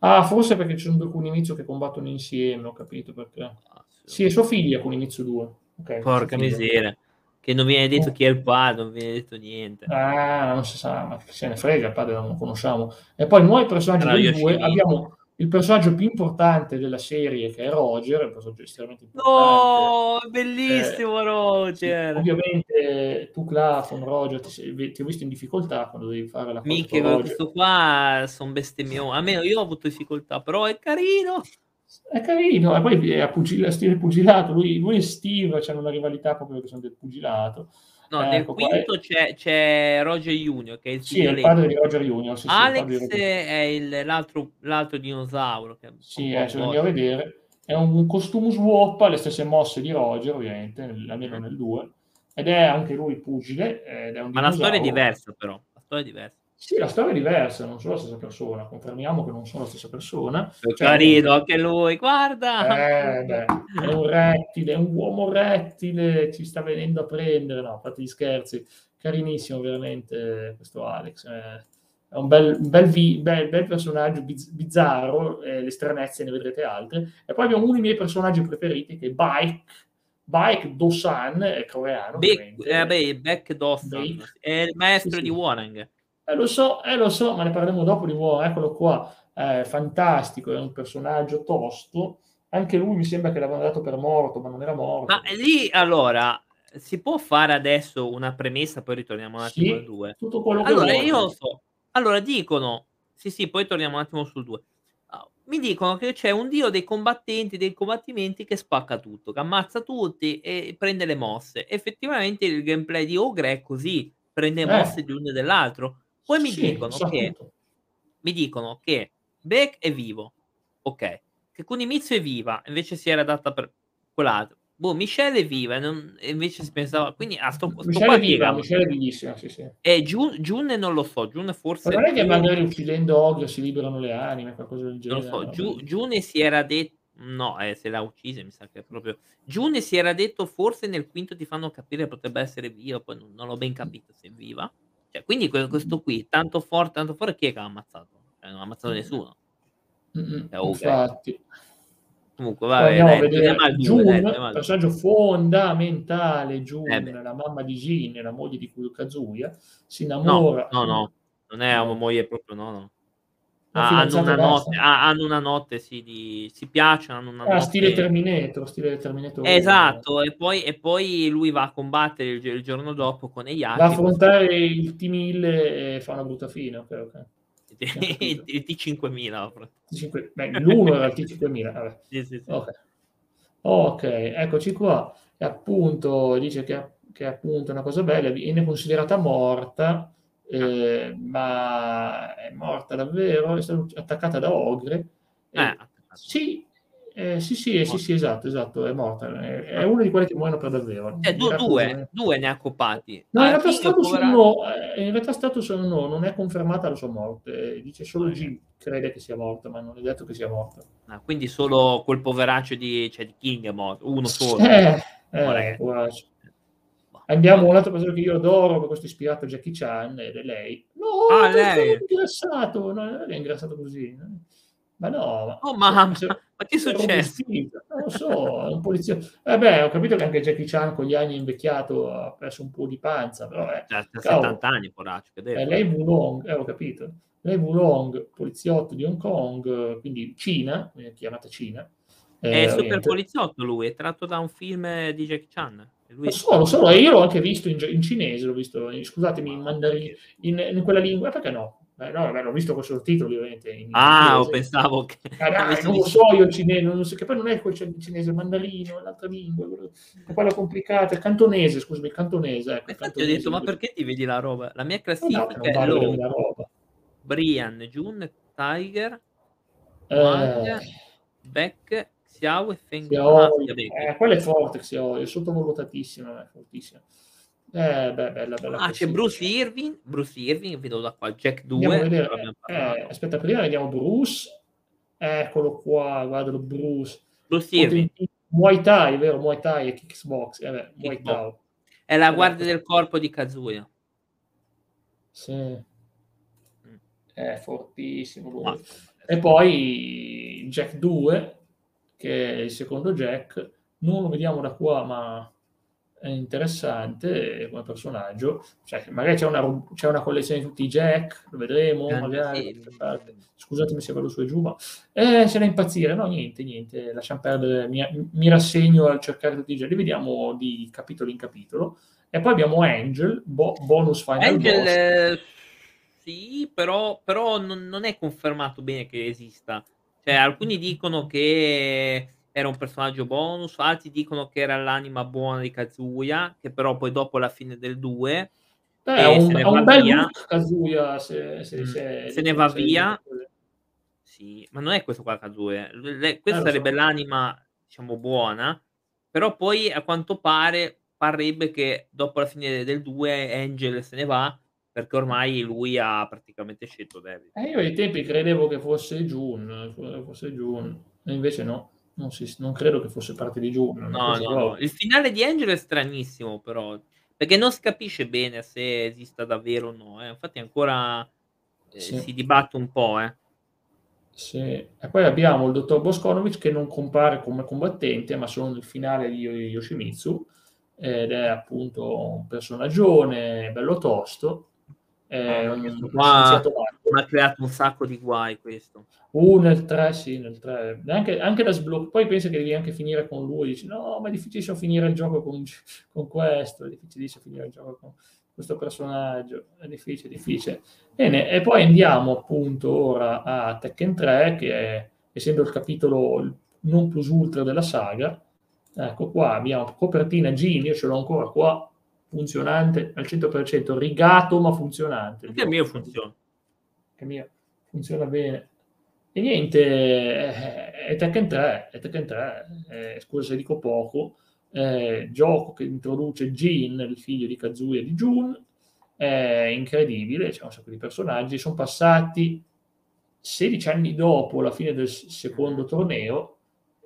Ah, forse perché ci sono due Kunimitsu che combattono insieme, ho capito perché. Ah, sì, sì, è sua figlia Kunimitsu 2. Okay, Porca miseria che non viene detto chi è il padre, non viene detto niente. Ah, non si sa, ma se ne frega, il padre non lo conosciamo. E poi noi personaggi allora, due abbiamo il personaggio più importante della serie che è Roger, il personaggio estremamente importante. Oh, bellissimo eh, Roger! Ovviamente tu Clafon, Roger, ti, sei, ti, ho visto in difficoltà quando devi fare la cosa Mica, questo qua sono bestemmioni. Almeno io ho avuto difficoltà, però è carino è carino, e poi è a pugil- stile pugilato, lui, lui e Steve hanno una rivalità proprio perché sono del pugilato. No, ecco, nel quinto è... c'è, c'è, Roger Junior, che è il, sì, è il padre di Roger Junior. Sì, Alex sì, è il, l'altro, l'altro, dinosauro. Che sì, eh, ce lo andiamo a vedere. È un costume swap, le stesse mosse di Roger, ovviamente, almeno nel 2. Ed è anche lui pugile. Ma la storia è diversa, però. La storia è diversa. Sì, la storia è diversa, non sono la stessa persona, confermiamo che non sono la stessa persona. Cioè, carino anche lui, guarda! Eh, beh, è un rettile, è un uomo rettile, ci sta venendo a prendere, no, fate gli scherzi. Carinissimo veramente questo Alex. Eh, è un bel, bel, vi, bel, bel personaggio biz, bizzarro, eh, le stranezze ne vedrete altre. E poi abbiamo uno dei miei personaggi preferiti che è Bike, Bike Dosan, è coreano. Be- eh, beh, Beck Dosan, è il maestro sì, di sì. Eh, lo so, eh, lo so, ma ne parleremo dopo di War. Eccolo qua, è fantastico, è un personaggio tosto. Anche lui mi sembra che l'avevano dato per morto, ma non era morto. Ma lì allora si può fare adesso una premessa, poi ritorniamo un attimo sì, al 2. Tutto quello che allora, vuoi. io so. Allora dicono, sì, sì, poi torniamo un attimo sul 2. Ah, mi dicono che c'è un dio dei combattenti, dei combattimenti che spacca tutto, che ammazza tutti e prende le mosse. Effettivamente il gameplay di Ogre è così, prende eh. mosse di uno e dell'altro. Poi mi, sì, dicono che, mi dicono che Beck è vivo, ok, che Kunimitsu è viva, invece si era data per quell'altro. Boh, Michelle è viva, non, invece si pensava. Quindi a sto, sto Michelle è viva, Michelle è vivissima, sì, sì. E Jun, Jun non lo so, Jun forse. Ma non è che magari uccidendo Ogre si liberano le anime, qualcosa del genere. Non lo so, Ju, Jun si era detto. No, eh, se l'ha uccisa, mi sa che è proprio. Jun si era detto forse nel quinto ti fanno capire potrebbe essere viva, poi non, non l'ho ben capito se è viva. Cioè, quindi questo qui, tanto forte, tanto forte, chi è che ha ammazzato? Cioè, non ha ammazzato nessuno. Mm-hmm, cioè, okay. Infatti. Comunque, vabbè, dai, vedere dai, personaggio fondamentale, Jun, eh la mamma di Jin, la moglie di Kazuya, si innamora. No, no, no, non è una moglie proprio, no, no. Ah, hanno, una notte, ah, hanno una notte, sì, di... si piacciono, hanno una ah, notte... stile Terminator, stile Terminator. Esatto, e poi, e poi lui va a combattere il, il giorno dopo con Eyaki. Va a affrontare il T1000 e fa una brutta fine, ok, ok. il T5000. T5... Beh, l'uno era il T5000, vabbè. Sì, sì, sì. Okay. ok, eccoci qua. E appunto dice che, che appunto è una cosa bella, viene considerata morta eh, ma è morta davvero, è stata attaccata da Ogre. Eh, sì, eh, sì, sì, eh, sì, sì, esatto, esatto, è morta. È, è una di quelle che muoiono per davvero. Eh, due, due, due, ne ha occupati. No, in realtà, status povera... no, eh, in realtà status no, non è confermata la sua morte. Dice solo G crede che sia morta, ma non è detto che sia morta. Ah, quindi solo quel poveraccio di, cioè, di King è morto, uno solo. Eh, eh, Andiamo a un altro personaggio che io adoro, questo ispirato a Jackie Chan, ed è lei. No, ah, lei è ingrassato, no, non è ingrassato così. Ma no, oh, mamma, se, ma che è successo? Non lo so, un poliziotto. Eh beh, ho capito che anche Jackie Chan con gli anni invecchiato ha perso un po' di panza, però è... Cioè, 70 anni, poraccio. Eh, lei Wulong, eh, ho capito. Lei Wulong, poliziotto di Hong Kong, quindi Cina, chiamata Cina. Eh, è super poliziotto lui, è tratto da un film di Jackie Chan. Lui... Lo so, lo so, io l'ho anche visto in, in cinese, l'ho visto, scusatemi, in mandarino, in, in quella lingua, perché no? Beh, no, vabbè, l'ho visto con sottotitoli ovviamente. In ah, inglese. pensavo che... Ah, dai, non lo so io il cinese, non so, che poi non è quel cinese, il mandarino, l'altra lingua, è complicata, il cantonese, scusami, il cantonese. Ecco, Infatti cantonese, ho detto, ma perché ti vedi la roba? La mia classifica no, è Lobo, Brian, Jun, Tiger, eh... Beck, Xiao e Feng. Xiao, ah, eh, quella è forte, Xiao, è sottovalutatissima, è fortissima. Eh, beh, bella, bella ah, c'è Bruce Irving, Bruce Irving, vedo da qua, Jack 2. Eh, aspetta, prima vediamo Bruce. Eccolo qua, guardalo Bruce. Bruce Irving. Muay Thai, vero? Muay Thai e Kickbox. Eh beh, Muay Thai. È la guardia del corpo di Kazuya. Sì. Mm. È fortissimo. Ah. E poi Jack 2, che è il secondo Jack. Non lo vediamo da qua, ma è interessante come personaggio. Cioè, magari c'è una, c'è una, collezione di tutti i Jack, lo vedremo. Magari, scusatemi se vado su e giù, ma eh, c'è da impazzire. No, niente, niente, lasciamo perdere. Mi, mi rassegno al cercare tutti i Jack. Li vediamo di capitolo in capitolo. E poi abbiamo Angel, bo- bonus final Angel. Eh, sì, però, però non, non è confermato bene che esista. Cioè, alcuni dicono che era un personaggio bonus, altri dicono che era l'anima buona di Kazuya, che però poi dopo la fine del 2 eh, è un, un bel look Kazuya se, se, mm. se, se ne va via. Sì, ma non è questo qua Kazuya. Le, questa eh, sarebbe so. l'anima, diciamo, buona, però poi a quanto pare parrebbe che dopo la fine del 2 Angel se ne va perché ormai lui ha praticamente scelto David. Eh, io ai tempi credevo che fosse June, fosse June, invece no non, si, non credo che fosse parte di Giugno. No, no, no, Il finale di Angelo è stranissimo, però, perché non si capisce bene se esista davvero o no. Eh. Infatti, ancora eh, sì. si dibatte un po'. Eh. Sì. E poi abbiamo il dottor Boskonovic che non compare come combattente, ma solo nel finale di Yoshimitsu. Ed è appunto un personaggione bello tosto eh, qua mi ha creato un sacco di guai questo. Uh, nel 3, sì, nel 3. Anche, anche da sblocco. Poi pensa che devi anche finire con lui. Dici, no, ma è difficilissimo finire il gioco con, con questo. È difficilissimo finire il gioco con questo personaggio. È difficile, difficile. Bene, e poi andiamo appunto ora a Tekken 3, che è essendo il capitolo non plus ultra della saga. Ecco qua abbiamo copertina Gini, io ce l'ho ancora qua funzionante al 100%, rigato ma funzionante. Anche il mio funziona. Che mio funziona bene. E niente, eh, è Tekken 3, è Tekken 3, eh, scusa se dico poco, eh, gioco che introduce Jin, il figlio di Kazuya di Jun, è incredibile, c'è un sacco di personaggi, sono passati 16 anni dopo la fine del secondo torneo,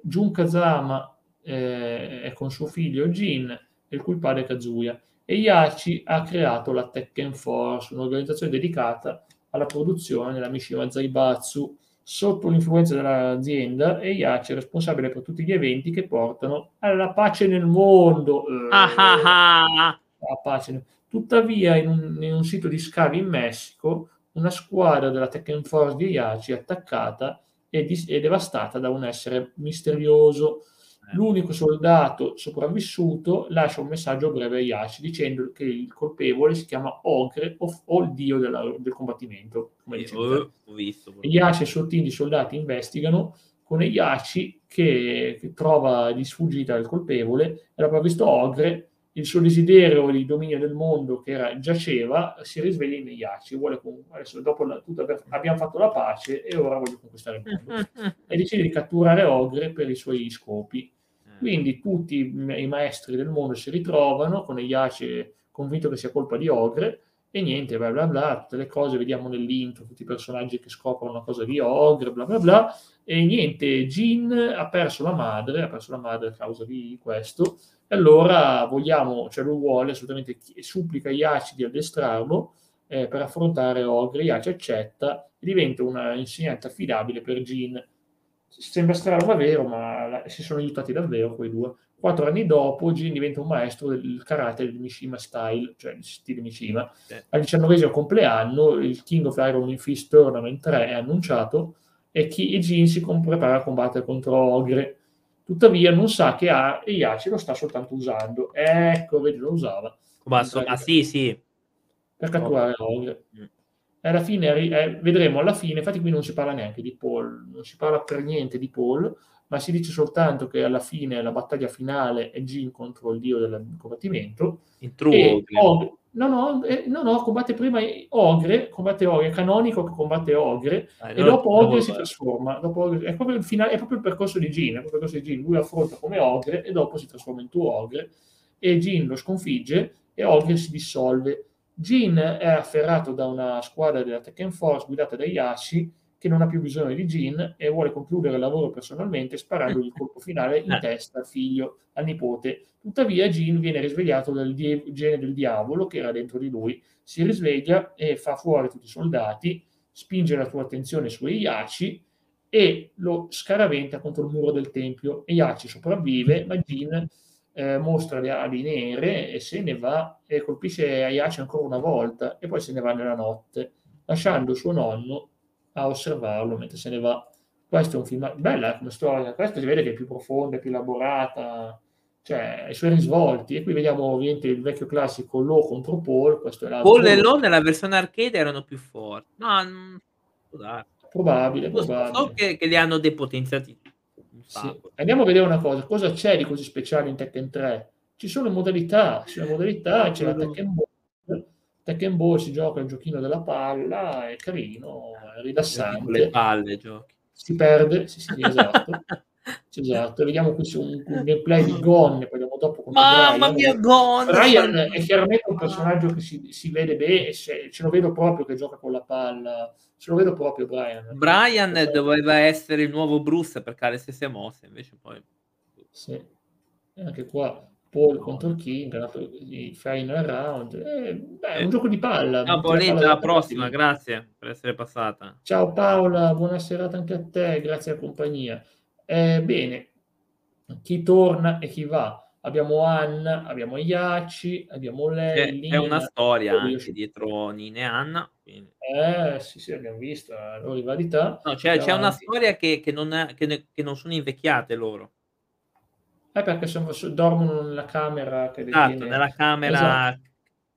Jun Kazama eh, è con suo figlio Jin, il cui padre è Kazuya e Yachi ha creato la Tekken Force, un'organizzazione dedicata alla produzione della Mishima Zaibatsu. Sotto l'influenza dell'azienda, e Yachi è responsabile per tutti gli eventi che portano alla pace nel mondo. Ah, ah, ah. pace. Tuttavia, in un, in un, sito di scavi in Messico, una squadra della Tekken Force di Yachi è attaccata e, dis- è devastata da un essere misterioso eh. L'unico soldato sopravvissuto lascia un messaggio breve a Yashi dicendo che il colpevole si chiama Ogre o, o il dio della, del combattimento. Come eh, ho, ho visto. Yashi e i suoi team di soldati investigano con Yashi che, che trova di sfuggita il colpevole e dopo visto Ogre il suo desiderio di dominio del mondo che era, giaceva si risveglia in Yashi vuole adesso dopo la, tutto, abbiamo fatto la pace e ora voglio conquistare il mondo e decide di catturare Ogre per i suoi scopi quindi tutti i maestri del mondo si ritrovano con Yace convinto che sia colpa di Ogre e niente, bla bla bla, tutte le cose, vediamo nell'intro tutti i personaggi che scoprono una cosa di Ogre, bla bla bla, e niente, Jean ha perso la madre, ha perso la madre a causa di questo, e allora vogliamo, cioè lui vuole assolutamente, supplica Yachi di addestrarlo eh, per affrontare Ogre, Yachi accetta e diventa una insegnante affidabile per Jean. Sembra strano ma vero, ma si sono aiutati davvero quei due. Quattro anni dopo, Jin diventa un maestro del karate del Mishima Style, cioè il stile Mishima. Sì. Al diciannovesimo compleanno, il King of Iron Fist Tournament 3 è annunciato e, chi, e Jin si prepara a combattere contro Ogre. Tuttavia non sa che ha e Yachi lo sta soltanto usando. Ecco, vedi, lo usava. Ma insomma, sì, sì. Per catturare oh. Ogre. Mm. Alla fine, eh, vedremo alla fine, infatti qui non si parla neanche di Paul, non si parla per niente di Paul, ma si dice soltanto che alla fine la battaglia finale è Jin contro il dio del combattimento. In true Ogre. No, no, eh, no, no, combatte prima Ogre, combatte Ogre, è canonico che combatte Ogre, ah, e dopo Ogre si trasforma. Dopo Ogre, è, proprio il finale, è proprio il percorso di Jin, il percorso di Jin. Lui affronta come Ogre e dopo si trasforma in tuo Ogre, e Jin lo sconfigge e Ogre si dissolve. Jin è afferrato da una squadra della Tekken Force guidata da Yashi, che non ha più bisogno di Jin e vuole concludere il lavoro personalmente sparandogli il colpo finale in eh. testa al figlio, al nipote. Tuttavia Jin viene risvegliato dal die- gene del diavolo che era dentro di lui, si risveglia e fa fuori tutti i soldati, spinge la tua attenzione su Yachi e lo scaraventa contro il muro del tempio. Yachi sopravvive, ma Jin eh, mostra le ali nere e se ne va e colpisce Yachi ancora una volta e poi se ne va nella notte, lasciando suo nonno a osservarlo mentre se ne va. Questo è un film bella come storia, questa si vede che è più profonda, più elaborata, cioè i suoi risvolti. E qui vediamo ovviamente il vecchio classico Lo contro Paul. Questo è Paul e Lo nella versione arcade erano più forti. No, non... probabile, probabile. So che, che li hanno depotenziati. Sì. Andiamo a vedere una cosa, cosa c'è di così speciale in Tekken 3? Ci sono modalità, ci sono modalità, c'è la Tekken Ball, Tekken Ball si gioca il giochino della palla, è carino, è rilassante. Le palle giochi. Si perde, sì, sì, esatto. esatto. Vediamo qui su un, un gameplay di Gon, poi vediamo dopo Mamma Brian. mia, Gon! Brian è chiaramente un personaggio che si, si vede bene, ce lo vedo proprio che gioca con la palla, ce lo vedo proprio Brian. Brian eh, doveva essere il nuovo Bruce perché ha le stesse mosse, invece poi... Sì, e anche qua Paul contro King, il final round. Eh, beh, è un gioco di palla. Ciao Paoletta, alla prossima, grazie per essere passata. Ciao Paola, buona serata anche a te, grazie alla compagnia. Eh, bene, chi torna e chi va? Abbiamo Anna, abbiamo Iaci, abbiamo lei. È, è una storia anche dietro Nina e Anna. Quindi... Eh sì, sì, abbiamo visto la rivalità. No, cioè, c'è una storia che, che, non è, che, ne, che non sono invecchiate loro. Eh, perché sono, dormono nella camera che esatto, detiene... nella camera esatto.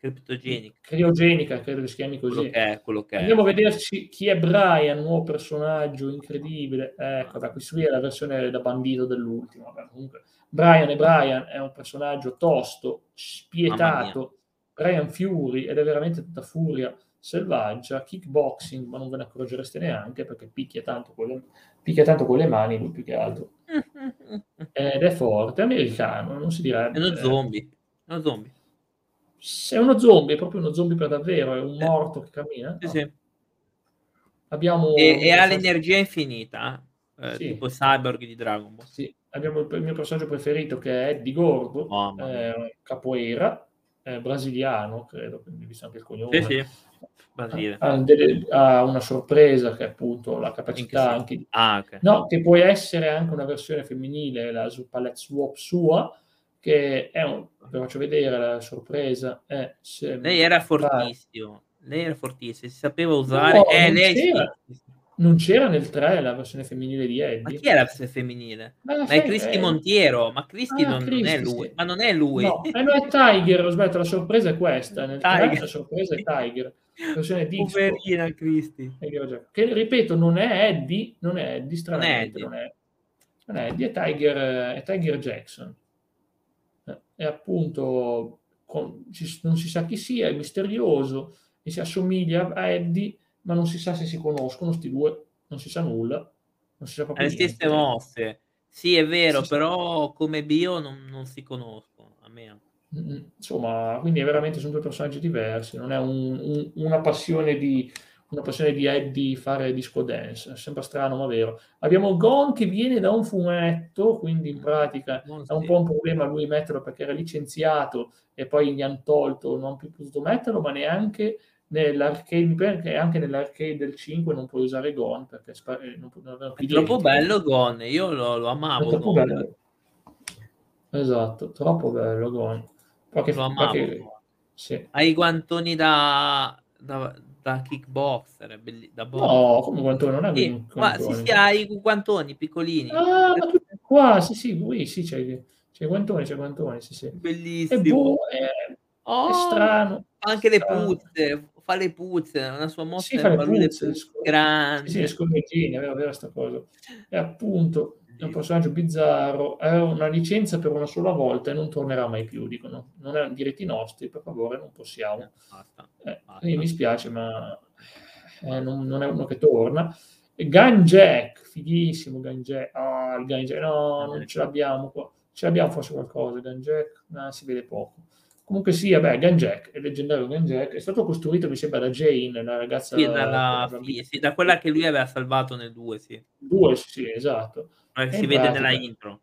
Criptogenica. Criogenica, credo che si chiami così. Quello che è, quello che Andiamo è. a vederci chi è Brian, nuovo personaggio incredibile. Ecco, da qui qui è la versione da bandito dell'ultimo. Vabbè, comunque, Brian e Brian è un personaggio tosto, spietato. Brian Fury ed è veramente tutta furia selvaggia, kickboxing, ma non ve ne accorgereste neanche perché picchia tanto con le, picchia tanto con le mani, lui più che altro. Ed è forte, americano, non si direbbe. È uno zombie. È uno zombie. È uno zombie, è proprio uno zombie per davvero, è un morto che cammina. Sì, no. sì. Abbiamo e, e ha l'energia infinita, eh, sì. tipo Cyborg di Dragon Ball. Sì. Abbiamo il, mio personaggio preferito che è Eddie Gordo, oh, eh, capoeira, eh, brasiliano, credo, quindi visto anche il cognome. Sì, sì. Ha, ha, una sorpresa che è appunto la capacità anche di... Ah, okay. No, che può essere anche una versione femminile, la Palette Swap sua, che è un... vi faccio vedere la sorpresa. È lei era fortissimo, lei era fortissimo, si sapeva usare... No, eh, lei non c'era nel 3 la versione femminile di Eddie. Ma chi è la versione femminile? Ma, ma è Cristi Montiero, ma Cristi ah, non, non, è lui. Sì. Ma non è lui. No, eh, no, è Tiger, ho sbagliato, la sorpresa è questa. Nel Tiger. 3 la sorpresa è Tiger. La versione di Poverina Cristi. Che ripeto, non è Eddie, non è Eddie, stranamente. Non è Eddie, non è, non è, Eddie, è Tiger, è Tiger Jackson. È appunto, con, non si sa chi sia, è misterioso e si assomiglia a Eddie ma non si sa se si conoscono sti due, non si sa nulla. Non si sa proprio le stesse mosse. Sì, è vero, sì, però sì. come bio non, non, si conoscono. A me. Insomma, quindi è veramente sono due personaggi diversi, non è un, un, una passione di una passione di Eddie fare disco dance, sembra strano ma vero. Abbiamo Gon che viene da un fumetto, quindi in pratica non è un po' un problema lui metterlo perché era licenziato e poi gli hanno tolto, non più potuto metterlo, ma neanche nell'arcade, perché anche nell'arcade del 5 non puoi usare Gon perché eh, non, non è troppo bello Gon, io lo, lo amavo. Esatto, troppo bello Gon. Perché, lo amavo. Perché, sì. Hai i guantoni da, da, da kickboxer, belli- da box. No, come guantoni, non è sì, ma sì, sì, hai i guantoni piccolini. Ah, ma tu qua, sì, sì, qui, sì, c'è, c'è i guantoni, c'è i guantoni, sì, sì. Bellissimo. È, boh, è, oh, è strano. Anche le puzze, fa le puzze, una sua mossa sì, fa le puzze, grande. Sì, sì, vero, è vero sta cosa. E appunto, è un personaggio bizzarro, ha una licenza per una sola volta e non tornerà mai più, dicono. Non erano diritti nostri, per favore, non possiamo. Eh, basta, eh, basta. mi spiace, ma eh, non, non, è uno che torna. Gun Jack, fighissimo Gun Jack. Ah, il Gun Jack, no, non ce l'abbiamo qua. Ce l'abbiamo forse qualcosa, Gun Jack? No, si vede poco. Comunque sì, vabbè, Gun Jack, il leggendario Gun Jack, è stato costruito, mi sembra, da Jane, la ragazza... Sì, dalla, sì, sì, da quella che lui aveva salvato nel 2, sì. 2, sì, esatto. Eh, si vede nella intro.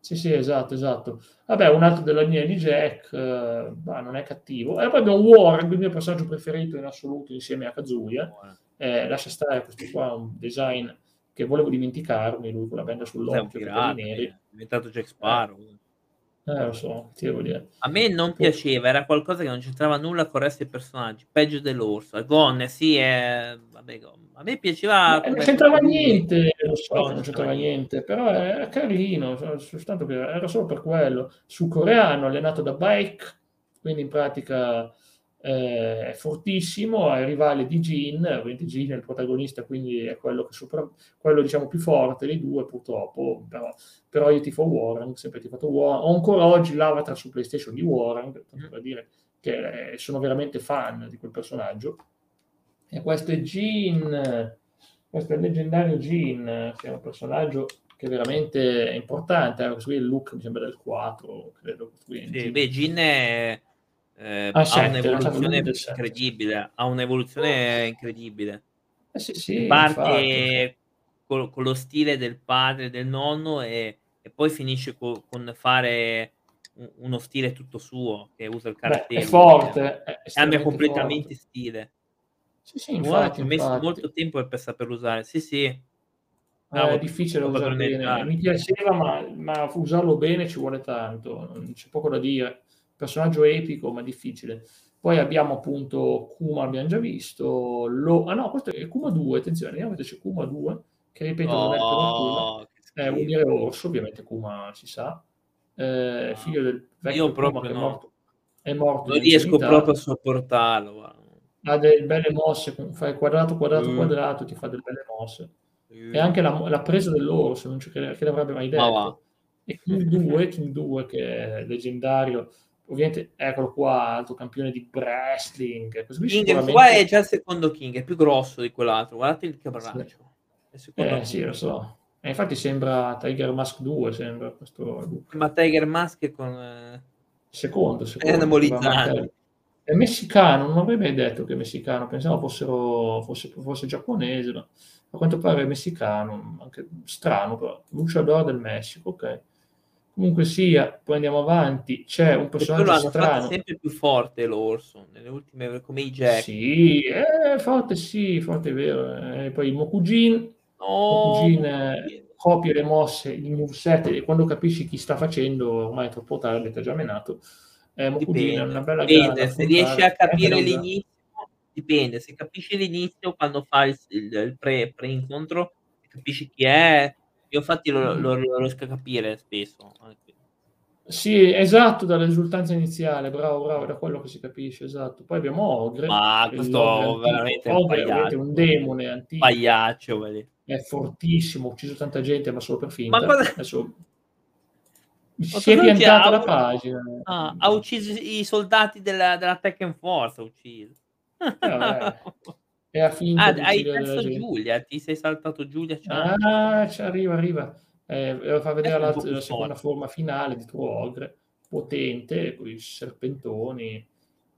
Sì, sì, esatto, esatto. Vabbè, un altro della linea di Jack, eh, bah, non è cattivo. E poi abbiamo Warren, il mio personaggio preferito in assoluto insieme a Kazuya. Eh, lascia stare questo qua, un design che volevo dimenticarmi, lui con la benda sull'occhio, pirata, neri. È diventato Jack Sparrow. Eh. Eh, lo so, ti devo dire. A me non piaceva, era qualcosa che non c'entrava nulla con il resto dei personaggi, peggio dell'orso. Gon, sì, è... Vabbè, a me piaceva... Eh, non c'entrava niente, lo so, no, non c'entrava niente, però è carino, soltanto che era solo per quello. Su coreano, allenato da Bike, quindi in pratica eh, è fortissimo, è rivale di Jin, ovviamente Jin è il protagonista, quindi è quello, che sopra, quello diciamo più forte dei due purtroppo, però, però io tifo Warren, sempre tifato Warren, ho ancora oggi l'avatar su PlayStation di Warren, per dire che sono veramente fan di quel personaggio. E questo è Jin, questo è il leggendario Jin, che è un personaggio che veramente è importante, eh, il look mi sembra del 4, credo. Sì, beh, Jin è eh, ah, ha un'evoluzione incredibile, ha un'evoluzione incredibile. Eh sì, sì, Parte con, con, lo stile del padre e del nonno e, e poi finisce co, con fare uno stile tutto suo che usa il cartello. Beh, è forte, è cambia completamente forte. stile. Sì, sì, infatti, ho messo molto tempo per saperlo usare. Sì, sì. No, è difficile usare bene. Mi piaceva, ma, ma usarlo bene ci vuole tanto, non c'è poco da dire personaggio epico ma difficile. Poi abbiamo appunto Kuma, abbiamo già visto. Lo... Ah no, questo è Kuma 2, attenzione, vediamo se c'è Kuma 2, che ripeto oh, non è Kuma. È un dire orso, ovviamente Kuma si sa. Eh, figlio del vecchio Io proprio Kuma no. è morto. È morto non riesco proprio a sopportarlo. Ha delle belle mosse, fai quadrato, quadrato, mm. quadrato, ti fa delle belle mosse. Mm. E anche la, la presa dell'orso, non ci crede, che l'avrebbe mai detto. E King 2, King 2, che è leggendario, ovviamente eccolo qua, alto campione di wrestling. King sicuramente... qua è già il secondo King, è più grosso di quell'altro, guardate il cabraccio. Sì. Eh, sì, lo so. E infatti sembra Tiger Mask 2, sembra questo Ma Tiger Mask è con... Eh... Secondo, secondo. È anabolizzato. È messicano, non avrei mai detto che è messicano, pensavo fossero, fosse, fosse giapponese, ma a quanto pare è messicano, anche strano però. Luchador del Messico, ok. Comunque sia, poi andiamo avanti, c'è un personaggio strano. sempre più forte l'orso, nelle ultime come i Jack. Sì, è forte, sì, forte è vero. E poi il Mokujin, no, Mokujin eh, copia le mosse, il moveset, e quando capisci chi sta facendo, ormai è troppo tardi, ti ha già menato. Eh, Mokujin è una bella dipende, se riesci a capire l'inizio, dipende, se capisci l'inizio quando fai il, il, il pre, pre-incontro, capisci chi è, io infatti lo, lo, lo riesco a capire spesso. Sì, esatto, dall'esultanza iniziale, bravo, bravo, da quello che si capisce, esatto. Poi abbiamo Ogre. Ma questo veramente è un, Ogre, demone antico. Pagliaccio, vedi. È fortissimo, ha ucciso tanta gente, ma solo per finta. Ma cosa... Adesso... Si è piantata la pagina. Ah, ha ucciso i soldati della, della Tekken Force, ha ucciso. Eh, e ha finito ah, hai perso Giulia, ti sei saltato Giulia. Ah, arriva, arriva. Eh, fa vedere la, la seconda forma finale di tuo Ogre. potente, con i serpentoni.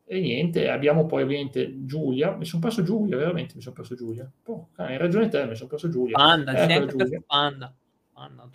E niente, abbiamo poi ovviamente Giulia. Mi sono perso Giulia, veramente mi sono perso Giulia. Oh, hai ragione te, mi sono perso Giulia. Panda, eh, Giulia. Panda. Panda,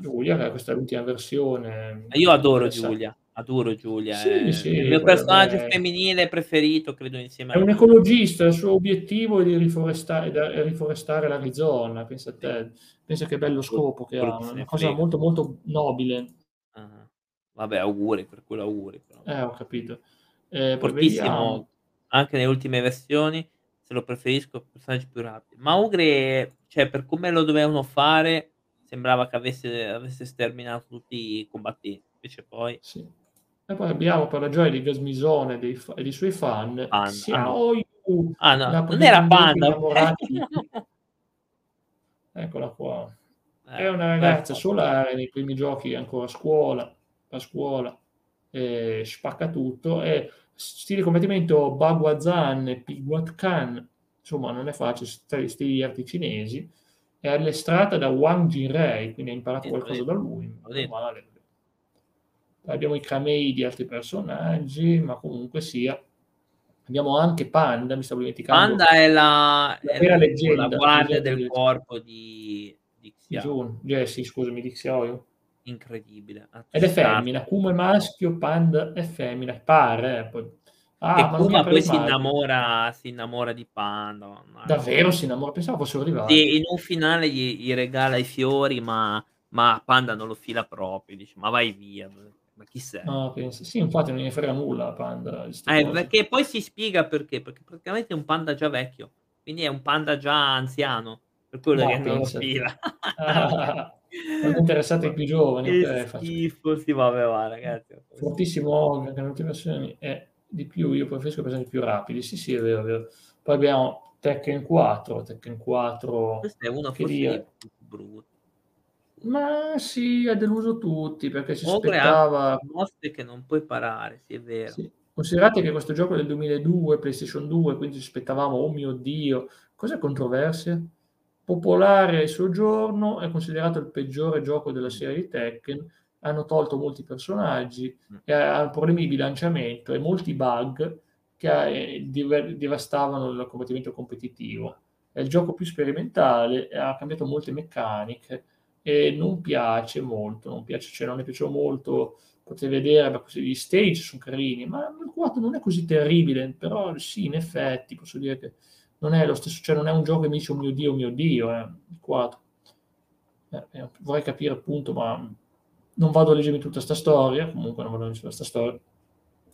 Giulia, questa è l'ultima versione. Io adoro Giulia adoro Giulia. Sì, è sì, il mio personaggio è... femminile preferito, credo, insieme a... È un ecologista, il suo obiettivo è di riforestare, è riforestare l'Arizona, pensa a te. Pensa che bello scopo che ha, una cosa molto molto nobile. Uh-huh. Vabbè, auguri per quello, auguri. Però. Eh, ho capito. Eh, Fortissimo, anche nelle ultime versioni, se lo preferisco, personaggi più rapidi. Ma Ugre, cioè, per come lo dovevano fare, sembrava che avesse, avesse sterminato tutti i combattenti. Invece poi... Sì e poi abbiamo per la gioia di Gasmisone e dei, suoi fan, Panda. Xiaoyu, ah, no. non era Panda. Eccola qua. Eh, è una ragazza perfetto. solare nei primi giochi ancora a scuola, a scuola, eh, spacca tutto. E stile combattimento Baguazan e Piguat Khan, insomma non è facile, stili arti cinesi. È allestrata da Wang Jinrei, quindi ha imparato qualcosa da lui. Male abbiamo i camei di altri personaggi, ma comunque sia. Abbiamo anche Panda, mi stavo dimenticando. Panda è la, la vera leggenda, la guardia del leggenda. corpo di, di Xiao. Jesse, scusami, di Xiao. Incredibile. Ed è femmina, Kuma è maschio, Panda è femmina, pare. Eh, poi... Ah, e Kuma poi si innamora, si innamora di Panda. Davvero si innamora? Pensavo fossero arrivati. Sì, in un finale gli, gli regala i fiori, ma, ma Panda non lo fila proprio. Dice, ma vai via ma chi sei? No, penso. Sì, infatti non ne frega nulla Panda. Eh, perché poi si spiega perché, perché praticamente è un panda già vecchio, quindi è un panda già anziano, per quello no, che non lo fila. Ah, non interessate i più giovani. Che schifo, si va, va ragazzi. Fortissimo, ultime versioni è di più, io preferisco personaggi più rapidi, sì sì è vero, è vero. Poi abbiamo Tekken 4, Tekken 4... Questa è una forse brutta ma sì, ha deluso tutti perché si Ogre aspettava... mostre che non puoi parare, sì è vero. Sì. Considerate che questo gioco è del 2002, PlayStation 2, quindi ci aspettavamo, oh mio Dio, cos'è controversia? Popolare il suo giorno, è considerato il peggiore gioco della serie di Tekken, hanno tolto molti personaggi, mm. e ha problemi di bilanciamento e molti bug che eh, devastavano il combattimento competitivo. È il gioco più sperimentale, ha cambiato molte meccaniche, e non piace molto, non piace, cioè non ne piace molto, potete vedere, beh, gli stage sono carini, ma il 4 non è così terribile, però sì, in effetti posso dire che non è lo stesso, cioè non è un gioco che mi dice oh mio Dio, oh mio Dio, eh, il 4. Eh, eh, vorrei capire appunto, ma non vado a leggermi tutta questa storia, comunque non vado a leggere questa storia,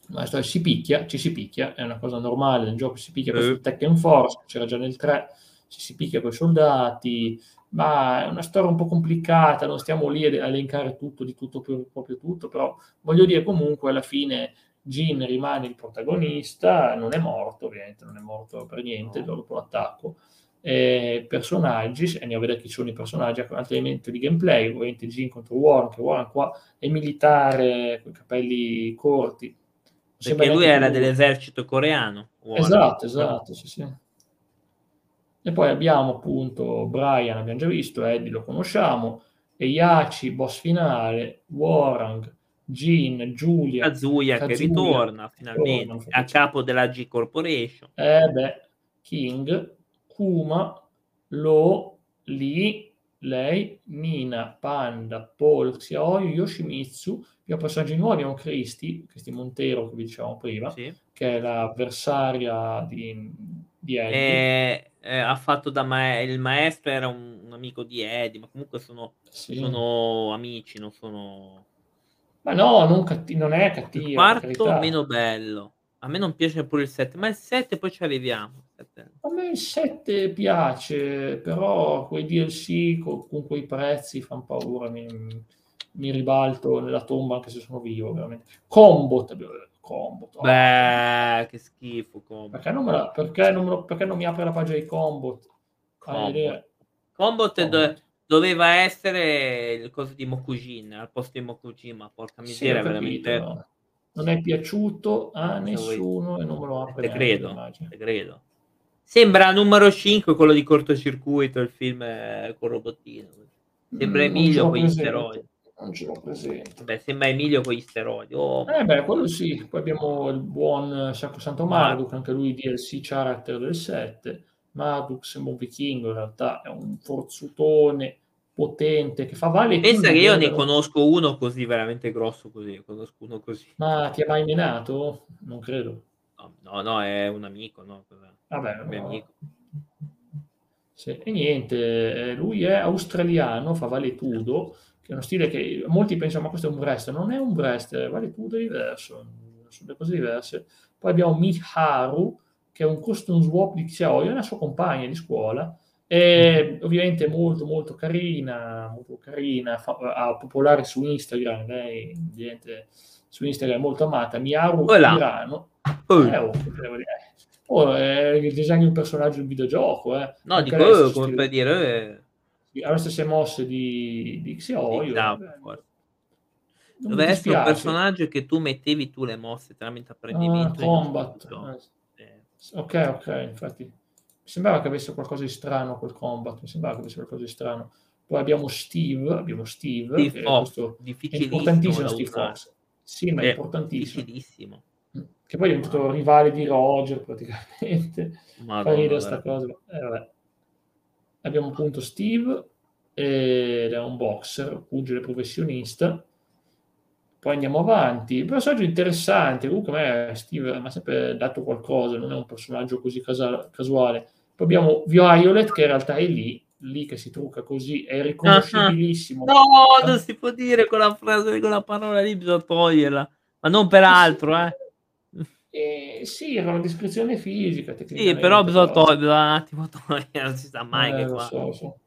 ma la storia si picchia, ci si picchia, è una cosa normale nel gioco, si picchia per Tekken Force, c'era già nel 3, ci si picchia con i soldati, ma è una storia un po' complicata, non stiamo lì a elencare tutto, di tutto, proprio tutto, però voglio dire comunque alla fine Jin rimane il protagonista, non è morto ovviamente, non è morto per niente no. dopo l'attacco, eh, personaggi, andiamo a vedere chi sono i personaggi, altri elementi di gameplay, ovviamente Jin contro Warren, che Warren qua è militare con i capelli corti. Perché lui era più... dell'esercito coreano. Warren. Esatto, esatto, sì, sì. E poi abbiamo appunto Brian, abbiamo già visto, Eddie lo conosciamo, Eiaci, boss finale, Warang, Jean, Giulia. Kazuya, Kazuya che ritorna finalmente torna, a capo della G Corporation. Eh beh, King, Kuma, Lo, Li, lei, Nina, Panda, Paul, Xiaoyu, Yoshimitsu, abbiamo personaggi nuovi, abbiamo Cristi, Cristi Montero che vi dicevamo prima, sì. che è l'avversaria di, di Eddie. Eh, eh, ha fatto da ma- il maestro era un, un, amico di Eddie, ma comunque sono, sì. sono amici, non sono... Ma no, non, catti- non è cattivo. Il quarto meno bello. A me non piace pure il 7, ma il 7 poi ci arriviamo. A me il 7 piace, però quei DLC con, con quei prezzi fanno paura, mi, mi, ribalto nella tomba anche se sono vivo, veramente. Combot, Combo. Oh. Beh, che schifo. Combo. Perché, non la, perché, non lo, perché, non mi apre la pagina di Combot? Combot, Combot do, doveva essere il coso di Mokujin al posto di Mokujin, ma porca miseria, sì, veramente. No. Non è piaciuto a nessuno e non me lo. Te credo, te credo. Sembra numero 5 quello di cortocircuito, il film con robottino. Sembra mm, Emilio con gli steroidi. non ce l'ho presente. Beh, sembra Emilio con gli steroidi. Oh, eh beh, quello sì. Poi abbiamo il buon Sacrosanto Marduk, anche lui DLC character del 7. Marduk sembra un vichingo, in realtà è un forzutone potente che fa vale Pensa che io ne conosco uno così veramente grosso così, conosco uno così. Ma ti ha mai menato? Non credo. No, no, no è un amico, no? Vabbè, un mio no. amico. Sì, e niente, eh, lui è australiano, fa valetudo, che è uno stile che molti pensano, ma questo è un Brest, non è un Brest, valetudo è diverso, sono due cose diverse. Poi abbiamo Miharu, che è un costume swap di Xiaoyu, è una sua compagna di scuola, e ovviamente molto molto carina, molto carina, fa, ha popolare su Instagram, lei ovviamente su Instagram è molto amata, Miaru Irano. Oh. Eh, oh, oh, è il disegno di un personaggio di un videogioco. Eh. No, Anche dico, oh, come per dire... Eh... Ha le stesse mosse di, di Xiaoyu. Deve essere un personaggio che tu mettevi tu le mosse tramite apprendimento. Ah, combat. Eh. Ok, ok, infatti sembrava che avesse qualcosa di strano quel combat, mi sembrava che avesse qualcosa di strano. Poi abbiamo Steve, abbiamo Steve, Steve Fox, è importantissimo Steve Fox. Sì, ma è, è importantissimo. Difficilissimo. Mm. Che poi è diventato rivale di Roger praticamente. Madonna, Fa ridere sta cosa. Eh, abbiamo appunto Steve, ed è un boxer, pugile professionista. Poi andiamo avanti. Il personaggio interessante, comunque a me Steve mi ha sempre dato qualcosa, non è un personaggio così casa- casuale poi abbiamo Violet che in realtà è lì, lì che si trucca così, è riconoscibilissimo. No, non si può dire quella frase, quella parola lì, bisogna toglierla. Ma non per altro, eh. Eh, sì, era una descrizione fisica. Sì, però bisogna toglierla un attimo, toglierla, non si sa mai eh, che qua. So, so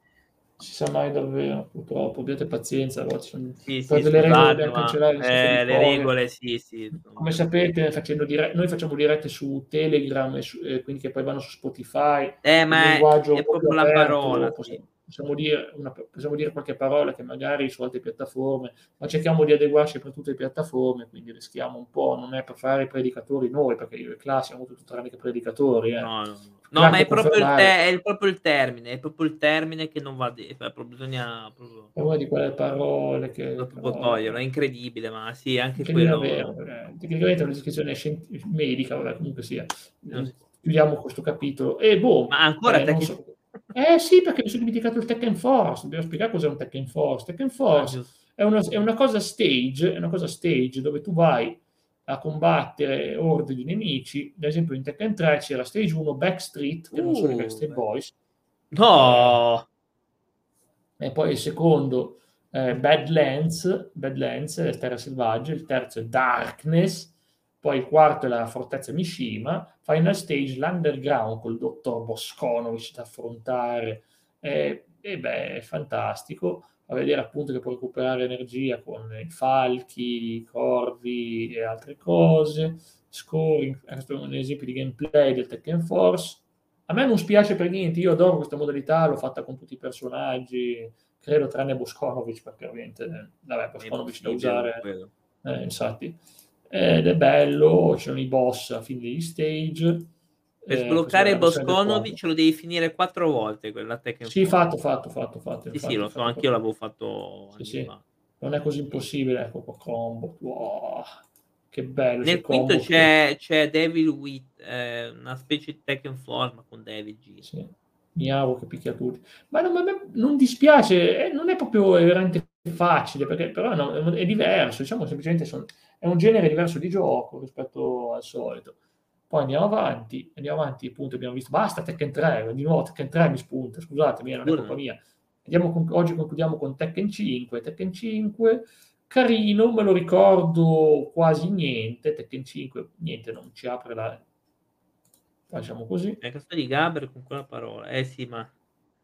si sa mai davvero, purtroppo, abbiate pazienza, a volte sono sì, sì, delle regole da cancellare. Eh, le regole, sì, sì. Come sapete, facendo dire- noi facciamo dirette su Telegram, su, eh, quindi che poi vanno su Spotify. Eh, ma è, è proprio la parola. Possiamo, possiamo, dire una, possiamo dire qualche parola che magari su altre piattaforme, ma cerchiamo di adeguarci per tutte le piattaforme, quindi rischiamo un po', non è per fare i predicatori noi, perché io e Class siamo tutti tranne che predicatori. Eh. No, no. No, ma è proprio, te- è il, proprio, il termine, è proprio il termine che non va di- cioè, bisogna proprio... È una di quelle parole che... Proprio toglierlo, è incredibile, ma sì, anche quello... Vero, tecnicamente è una descrizione scient- medica, vabbè, comunque sia. Chiudiamo questo capitolo. E boh... Ma ancora eh, te so... eh sì, perché mi sono dimenticato il Tekken Force, dobbiamo spiegare cos'è un Tekken Force. Tekken Force ah, è, una, è una cosa stage, è una cosa stage dove tu vai a combattere orde di nemici. Ad esempio in Tekken 3 c'era Stage 1 Backstreet, che uh, non sono i Backstreet Boys. No! E poi il secondo eh, Badlands, Badlands, le terre selvagge, il terzo è Darkness, poi il quarto è la fortezza Mishima, Final Stage l'Underground col dottor Bosconovic da affrontare. E, e beh, è fantastico a vedere appunto che può recuperare energia con i falchi, i corvi e altre cose. Scoring, questo è un esempio di gameplay del Tekken Force. A me non spiace per niente, io adoro questa modalità, l'ho fatta con tutti i personaggi, credo tranne Boskonovic, perché ovviamente, vabbè, Boskonovic da usare, eh, infatti. Ed è bello, ci sono i boss a fine degli stage, per eh, sbloccare Bosconovic lo devi finire quattro volte quella Tekken Sì, fatto, fatto, fatto, fatto. Sì, sì, lo so, anch'io l'avevo fatto sì, sì. Non è così impossibile, ecco qua combo. Wow, che bello. Nel quinto c'è, c'è, Devil Wit, eh, una specie di Tekken forma con Devil G. Sì. Miavo che picchia tutti. Ma non, non dispiace, eh, non è proprio veramente facile, perché però no, è diverso, diciamo semplicemente sono, è un genere diverso di gioco rispetto al solito. Poi andiamo avanti, andiamo avanti, appunto abbiamo visto, basta Tekken 3, di nuovo Tekken 3 mi spunta, scusatemi, non è colpa mia. Con, oggi concludiamo con Tekken 5, Tekken 5, carino, me lo ricordo quasi niente, Tekken 5, niente, non ci apre la... Facciamo così. È questo di Gaber con quella parola, eh sì, ma...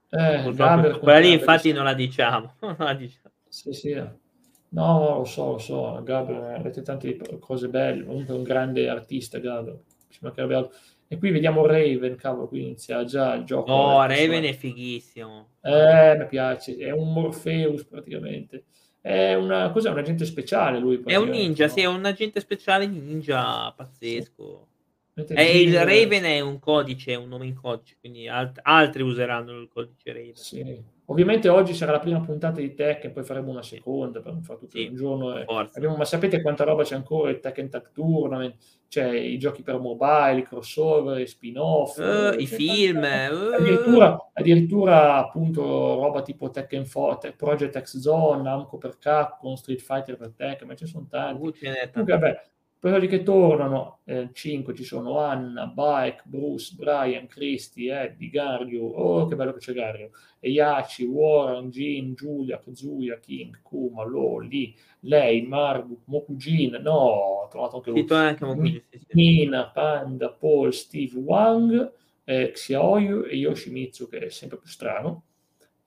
Eh, Gaber quella lì infatti non la diciamo. non la diciamo. Sì, sì. No, lo so, lo so, Gaber, avete tante cose belle, comunque è un grande artista Gaber ci mancherebbe altro. E qui vediamo Raven, cavolo, qui inizia già il gioco. No, Raven è fighissimo. Eh, mi piace, è un Morpheus praticamente. È una, cos'è, un agente speciale lui? È un ninja, no? sì, è un agente speciale ninja pazzesco. Sì. E il Raven è un codice, un nome in codice, quindi alt- altri useranno il codice Raven. Sì. Ovviamente oggi sarà la prima puntata di Tech e poi faremo una seconda per non fare tutto Sì, un giorno. e forza. abbiamo- ma sapete quanta roba c'è ancora? Il Tech and Tech Tournament, c'è i giochi per mobile, i crossover, i spin-off, Eh, eh, I film, eh. addirittura, addirittura appunto roba tipo Tekken 4, Project X Zone, Namco per Capcom, Street Fighter per Tekken, ma ne sono tanti. Uh. Comunque, vabbè, quelli che tornano, eh, 5 ci sono Anna, Bike, Bruce, Brian, Christy, Eddie, Gario, oh che bello che c'è Gario, Yachi, Warren, Jin, Giulia, Kazuya, King, Kuma, Loli, lei, Marduk, Mokujin, no, ho trovato anche lui, Sì, tu anche Mokuji, sì, sì. Nina, Panda, Paul, Steve, Wang, eh, Xiaoyu e Yoshimitsu che è sempre più strano.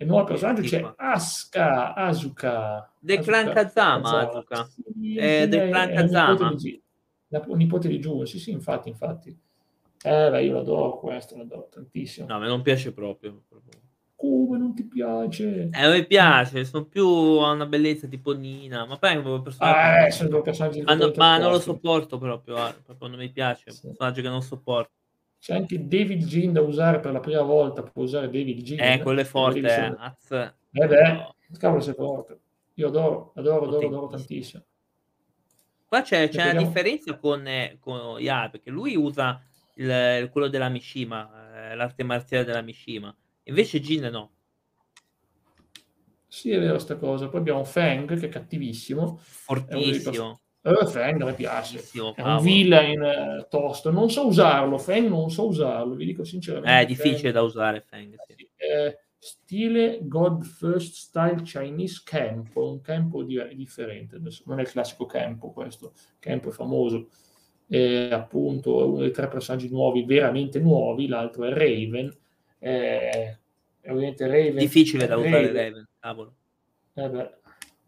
E nuovo personaggio c'è Tipo. Asuka, Asuka. Del clan Kazama. Asuka. Sì, È del clan è un nipote Kazama. la- nipote di Jun, sì sì, infatti, infatti. Eh, beh, io l'adoro questo, l'adoro tantissimo. No, a me non piace proprio. Come non ti piace? Eh, mi piace, sono più a una bellezza tipo Nina, ma poi è un personaggio... Ah, eh, sono due personaggi ma, no- ma non lo sopporto proprio, eh, proprio non mi piace, è un Sì. personaggio che non sopporto. C'è anche David Jean da usare per la prima volta, può usare David Jean. Eh, quello è forte, Devi eh. Az. Eh beh, cavolo sei forte. Io adoro, adoro, adoro, adoro tantissimo. Qua c'è, c'è una differenza con, eh, con Ya, perché lui usa il, quello della Mishima, eh, l'arte marziale della Mishima, invece Jin no. Sì, è vero sta cosa. Poi abbiamo Fang, che è cattivissimo. Fortissimo. Eh, Fang a me piace. È un villain eh, tosto. Non so usarlo, Fang non so usarlo, vi dico sinceramente. Eh, È difficile Fang- da usare Fang, sì. Eh, stile God First Style Chinese Campo, un campo di- differente. Adesso non è il classico campo questo, campo è famoso. E appunto è uno dei tre personaggi nuovi, veramente nuovi, l'altro è Raven. Eh, è ovviamente Raven. Difficile da usare Raven- Raven, cavolo. eh beh,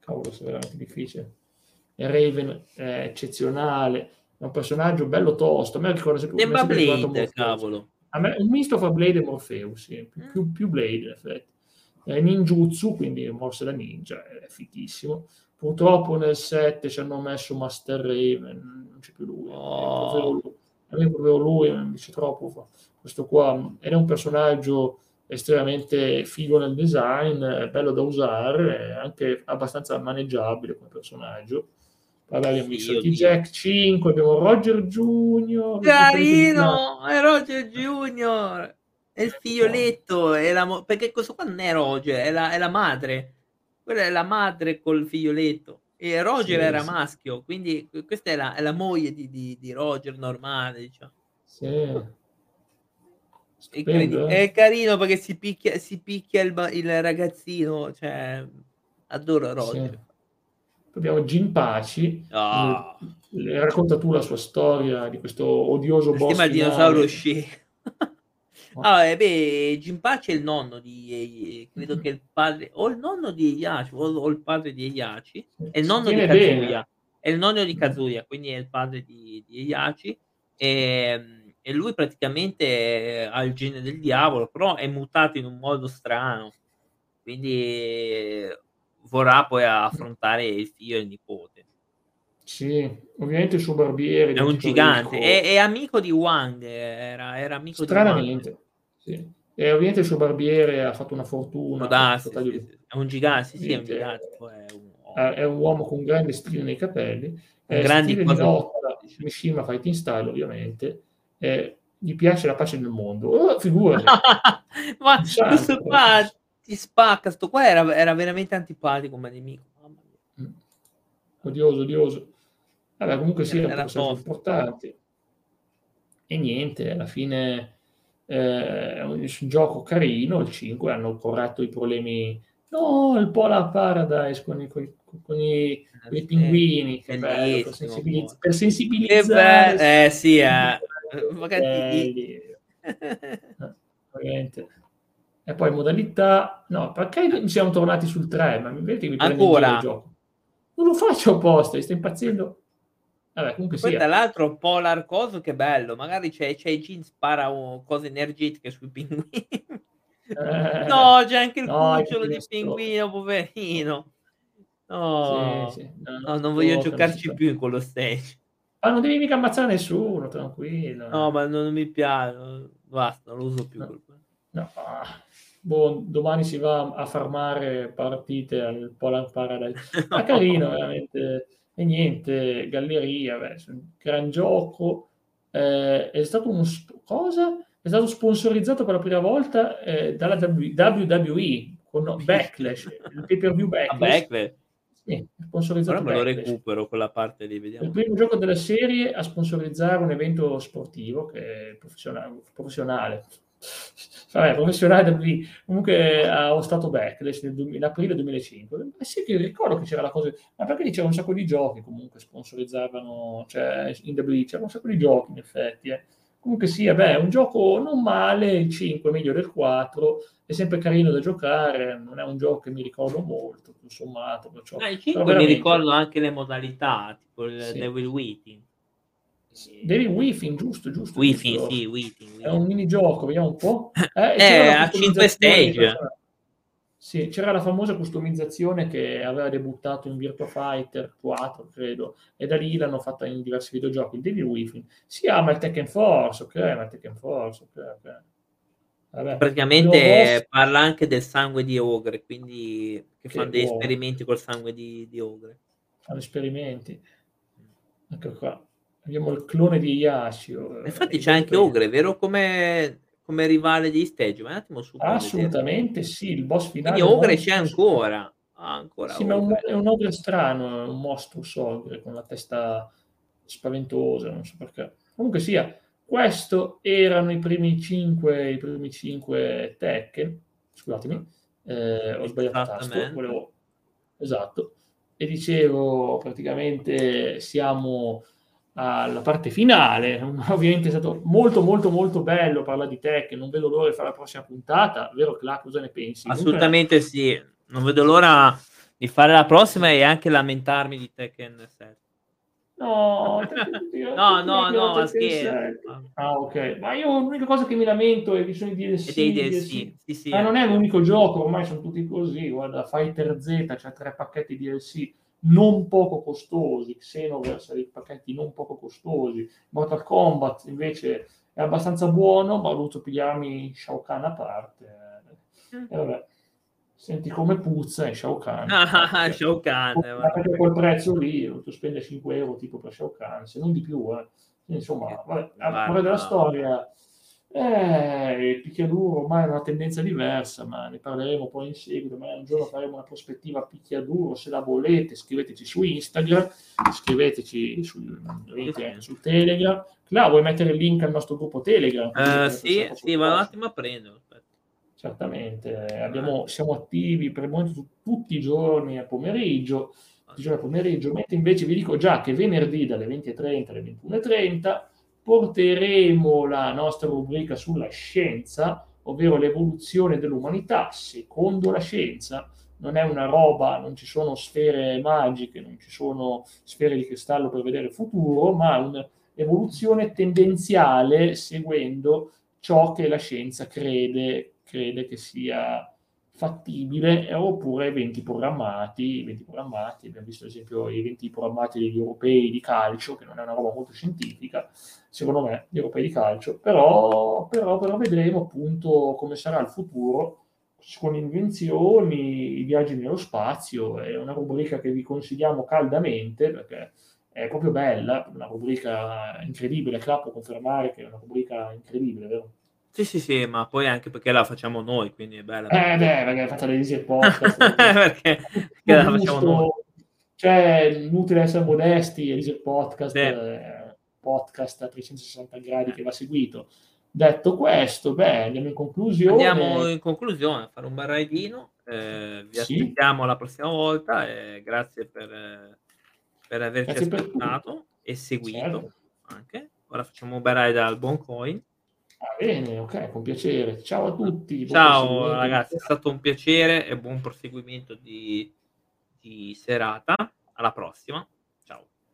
cavolo, è veramente difficile. Raven è eccezionale, è un personaggio bello tosto. A me ricorda sempre Sembra Blade, cavolo. A me un misto fra Blade e Morpheus, sì, più, Mm. più- più Blade in effetti. È ninjutsu, quindi mosse da ninja, è fighissimo. Purtroppo nel 7 ci hanno messo Master Raven, non c'è più lui. Oh. A me proprio lui mi dice troppo fa questo qua. Ed è un personaggio estremamente figo nel design, bello da usare, anche abbastanza maneggiabile come personaggio. Poi abbiamo visto oddio. T-Jack 5, abbiamo Roger Jr. Carino! È Roger Junior! È il figlioletto, è la mo- perché questo qua non è Roger, è la, è la madre. Quella è la madre col figlioletto. E Roger Sì, era sì. maschio, quindi questa è la, è la moglie di, di- di Roger normale, diciamo. Sì. È, Stupendo, eh? è carino perché si picchia, si picchia il, ba- il ragazzino, cioè, adoro Roger. Sì. Abbiamo Ginpachi, Ah. Eh, racconta tu la sua storia di questo odioso boss Stima il dinosauro sci. Ah, eh, beh, Jinpachi è il nonno di, eh, credo che il padre, o il nonno di Heihachi, o, o il padre di Heihachi, è il nonno di Kazuya, bene. è il nonno di Kazuya, quindi è il padre di, di Heihachi, e, e lui praticamente eh, ha il gene del diavolo, però è mutato in un modo strano, quindi eh, vorrà poi affrontare il figlio e il nipote. Sì, ovviamente il suo barbiere È un diventato gigante, è, è amico di Wang, era, era amico di Wang. Stranamente. Sì. E ovviamente il suo barbiere ha fatto una fortuna. Totale- sì, sì. È un gigante, sì, è un gigante. è un- eh, è un uomo con grande stile nei capelli, è grandi stile di lotta, Mishima Fighting Style ovviamente, eh, gli piace la pace nel mondo. Oh, figurati. Ma questo qua eh. Ti spacca, sto qua era, era veramente antipatico come nemico. Mm. odioso, odioso. Vabbè, comunque sì, un Era tosto. importante. E niente, alla fine eh, è un, un gioco carino, il 5, hanno corretto i problemi... No, il Polar Paradise con i, con i- con i- con i pinguini, che bello, per, bellissimo, sensibiliz- poi. per sensibilizzare. be- eh sì, eh. Magari- Belli. Ovviamente. E poi modalità... No, perché siamo tornati sul 3? Ma mi vedete mi Ancora? giro il gioco? Non lo faccio apposta, sta impazzendo. Vabbè, comunque Poi sia. tra l'altro Polar Coso che bello, magari c'è, c'è Jin spara oh, cose energetiche sui pinguini. Eh, no, c'è anche il no, cucciolo di pinguino, poverino. No, Sì, sì. no, non voglio so, giocarci più in quello stage. Ma non devi mica ammazzare nessuno, tranquillo. No, ma non, non mi piace. Basta, non lo uso più. No. No, ah, boh, domani si va a farmare partite al Polar Paradise. Ma carino, veramente. E niente, Galleria, beh, gran gioco. Eh, è stato un... cosa? È stato sponsorizzato per la prima volta eh, dalla WWE con Backlash, il pay per view Backlash. Ah, Backlash. Sì, sponsorizzato Ora me lo recupero quella parte lì, vediamo. Il primo gioco della serie a sponsorizzare un evento sportivo che è professionale. professionale. Vabbè, professionale lì. Comunque ha stato Backlash nel aprile 2005. Eh sì, che ricordo che c'era la cosa, ma perché c'era un sacco di giochi comunque sponsorizzavano, cioè in WWE c'era un sacco di giochi in effetti, eh. Comunque sì, beh, è un gioco non male, il 5 meglio del 4, è sempre carino da giocare, non è un gioco che mi ricordo molto, tutto sommato. Perciò, no, il 5 veramente... mi ricordo anche le modalità, tipo il sì. Devil Waiting. Devil Within, giusto, giusto. Within, sì, Within, È un minigioco, vediamo un po'. Eh, eh a 5 stage. Sì, c'era la famosa customizzazione che aveva debuttato in Virtua Fighter 4, credo, e da lì l'hanno fatta in diversi videogiochi. Il Devil Within. Si ama il Tekken Force, ok, ma il Tekken Force, ok, ok. Vabbè. Praticamente parla anche del sangue di Ogre, quindi che, che fanno degli esperimenti col sangue di, di Ogre. Fanno esperimenti. Ecco qua. Abbiamo il clone di Yashio. Infatti c'è anche Ogre, vero come come rivale di stage. Ma un attimo su. Assolutamente sì, il boss finale. Quindi Ogre c'è ancora. Ah, ancora sì, ma è un, è un ogre strano, è un mostro ogre con la testa spaventosa, non so perché. Comunque sia, questo erano i primi 5, i primi 5 Tekken. Scusatemi, eh, ho sbagliato il tasto. Volevo... Esatto. E dicevo, praticamente siamo alla parte finale. Ovviamente è stato molto molto molto bello parlare di te, che non vedo l'ora di fare la prossima puntata, vero Cla, cosa ne pensi? Assolutamente Comunque... sì, non vedo l'ora di fare la prossima e anche lamentarmi di Tekken 7. No, no, no, no, ma scherzo. Ah, ok. Ma io l'unica cosa che mi lamento è che sono i DLC. Dei DLC. DLC. Sì, sì, ma non è l'unico gioco, ormai sono tutti così. Guarda, Fighter Z, c'è cioè tre pacchetti DLC non poco costosi, Xenoverse ha dei pacchetti non poco costosi, Mortal Kombat invece è abbastanza buono, ma ho dovuto pigliarmi Shao Kahn a parte. Mm. E vabbè, senti come puzza è Shao Kahn. Ah, Shao Kahn. Ma perché quel prezzo lì, ho dovuto spendere 5 euro tipo per Shao Kahn, se non di più. Eh. Insomma, vabbè, a fuori della storia eh, il picchiaduro ormai è una tendenza diversa, ma ne parleremo poi in seguito. Ma un giorno faremo una prospettiva picchiaduro. Se la volete, scriveteci su Instagram, scriveteci sul, su Telegram. Claro, vuoi mettere il link al nostro gruppo Telegram? Uh, sì, sì, ma un attimo a prendere. Certamente, abbiamo, siamo attivi per il momento tutti i giorni a pomeriggio, tutti i giorni a pomeriggio, mentre invece vi dico già che venerdì dalle 20.30 alle 21.30 porteremo la nostra rubrica sulla scienza, ovvero l'evoluzione dell'umanità secondo la scienza. Non è una roba, non ci sono sfere magiche, non ci sono sfere di cristallo per vedere il futuro, ma un'evoluzione tendenziale seguendo ciò che la scienza crede, crede che sia fattibile oppure eventi programmati, eventi programmati, abbiamo visto ad esempio gli eventi programmati degli europei di calcio, che non è una roba molto scientifica, secondo me, gli europei di calcio, però, però, però vedremo appunto come sarà il futuro con invenzioni, i viaggi nello spazio, è una rubrica che vi consigliamo caldamente perché è proprio bella, una rubrica incredibile, Cla può confermare che è una rubrica incredibile, vero? Sì, sì, sì, ma poi anche perché la facciamo noi, quindi è bella. Eh, beh, perché faccio le Easy Podcast. perché, perché la facciamo noi. Cioè, inutile essere modesti, Easy Podcast, eh, podcast a 360 gradi che va seguito. Detto questo, beh, andiamo in conclusione. Andiamo in conclusione a fare un bel raidino. Eh, vi sì. aspettiamo la prossima volta e grazie per, per averci grazie aspettato per e seguito certo. anche. Ora facciamo un bel raid al Buon Coin. Ah, bene, ok, con piacere. Ciao a tutti. Ciao ragazzi, è stato un piacere e buon proseguimento di, di serata. Alla prossima.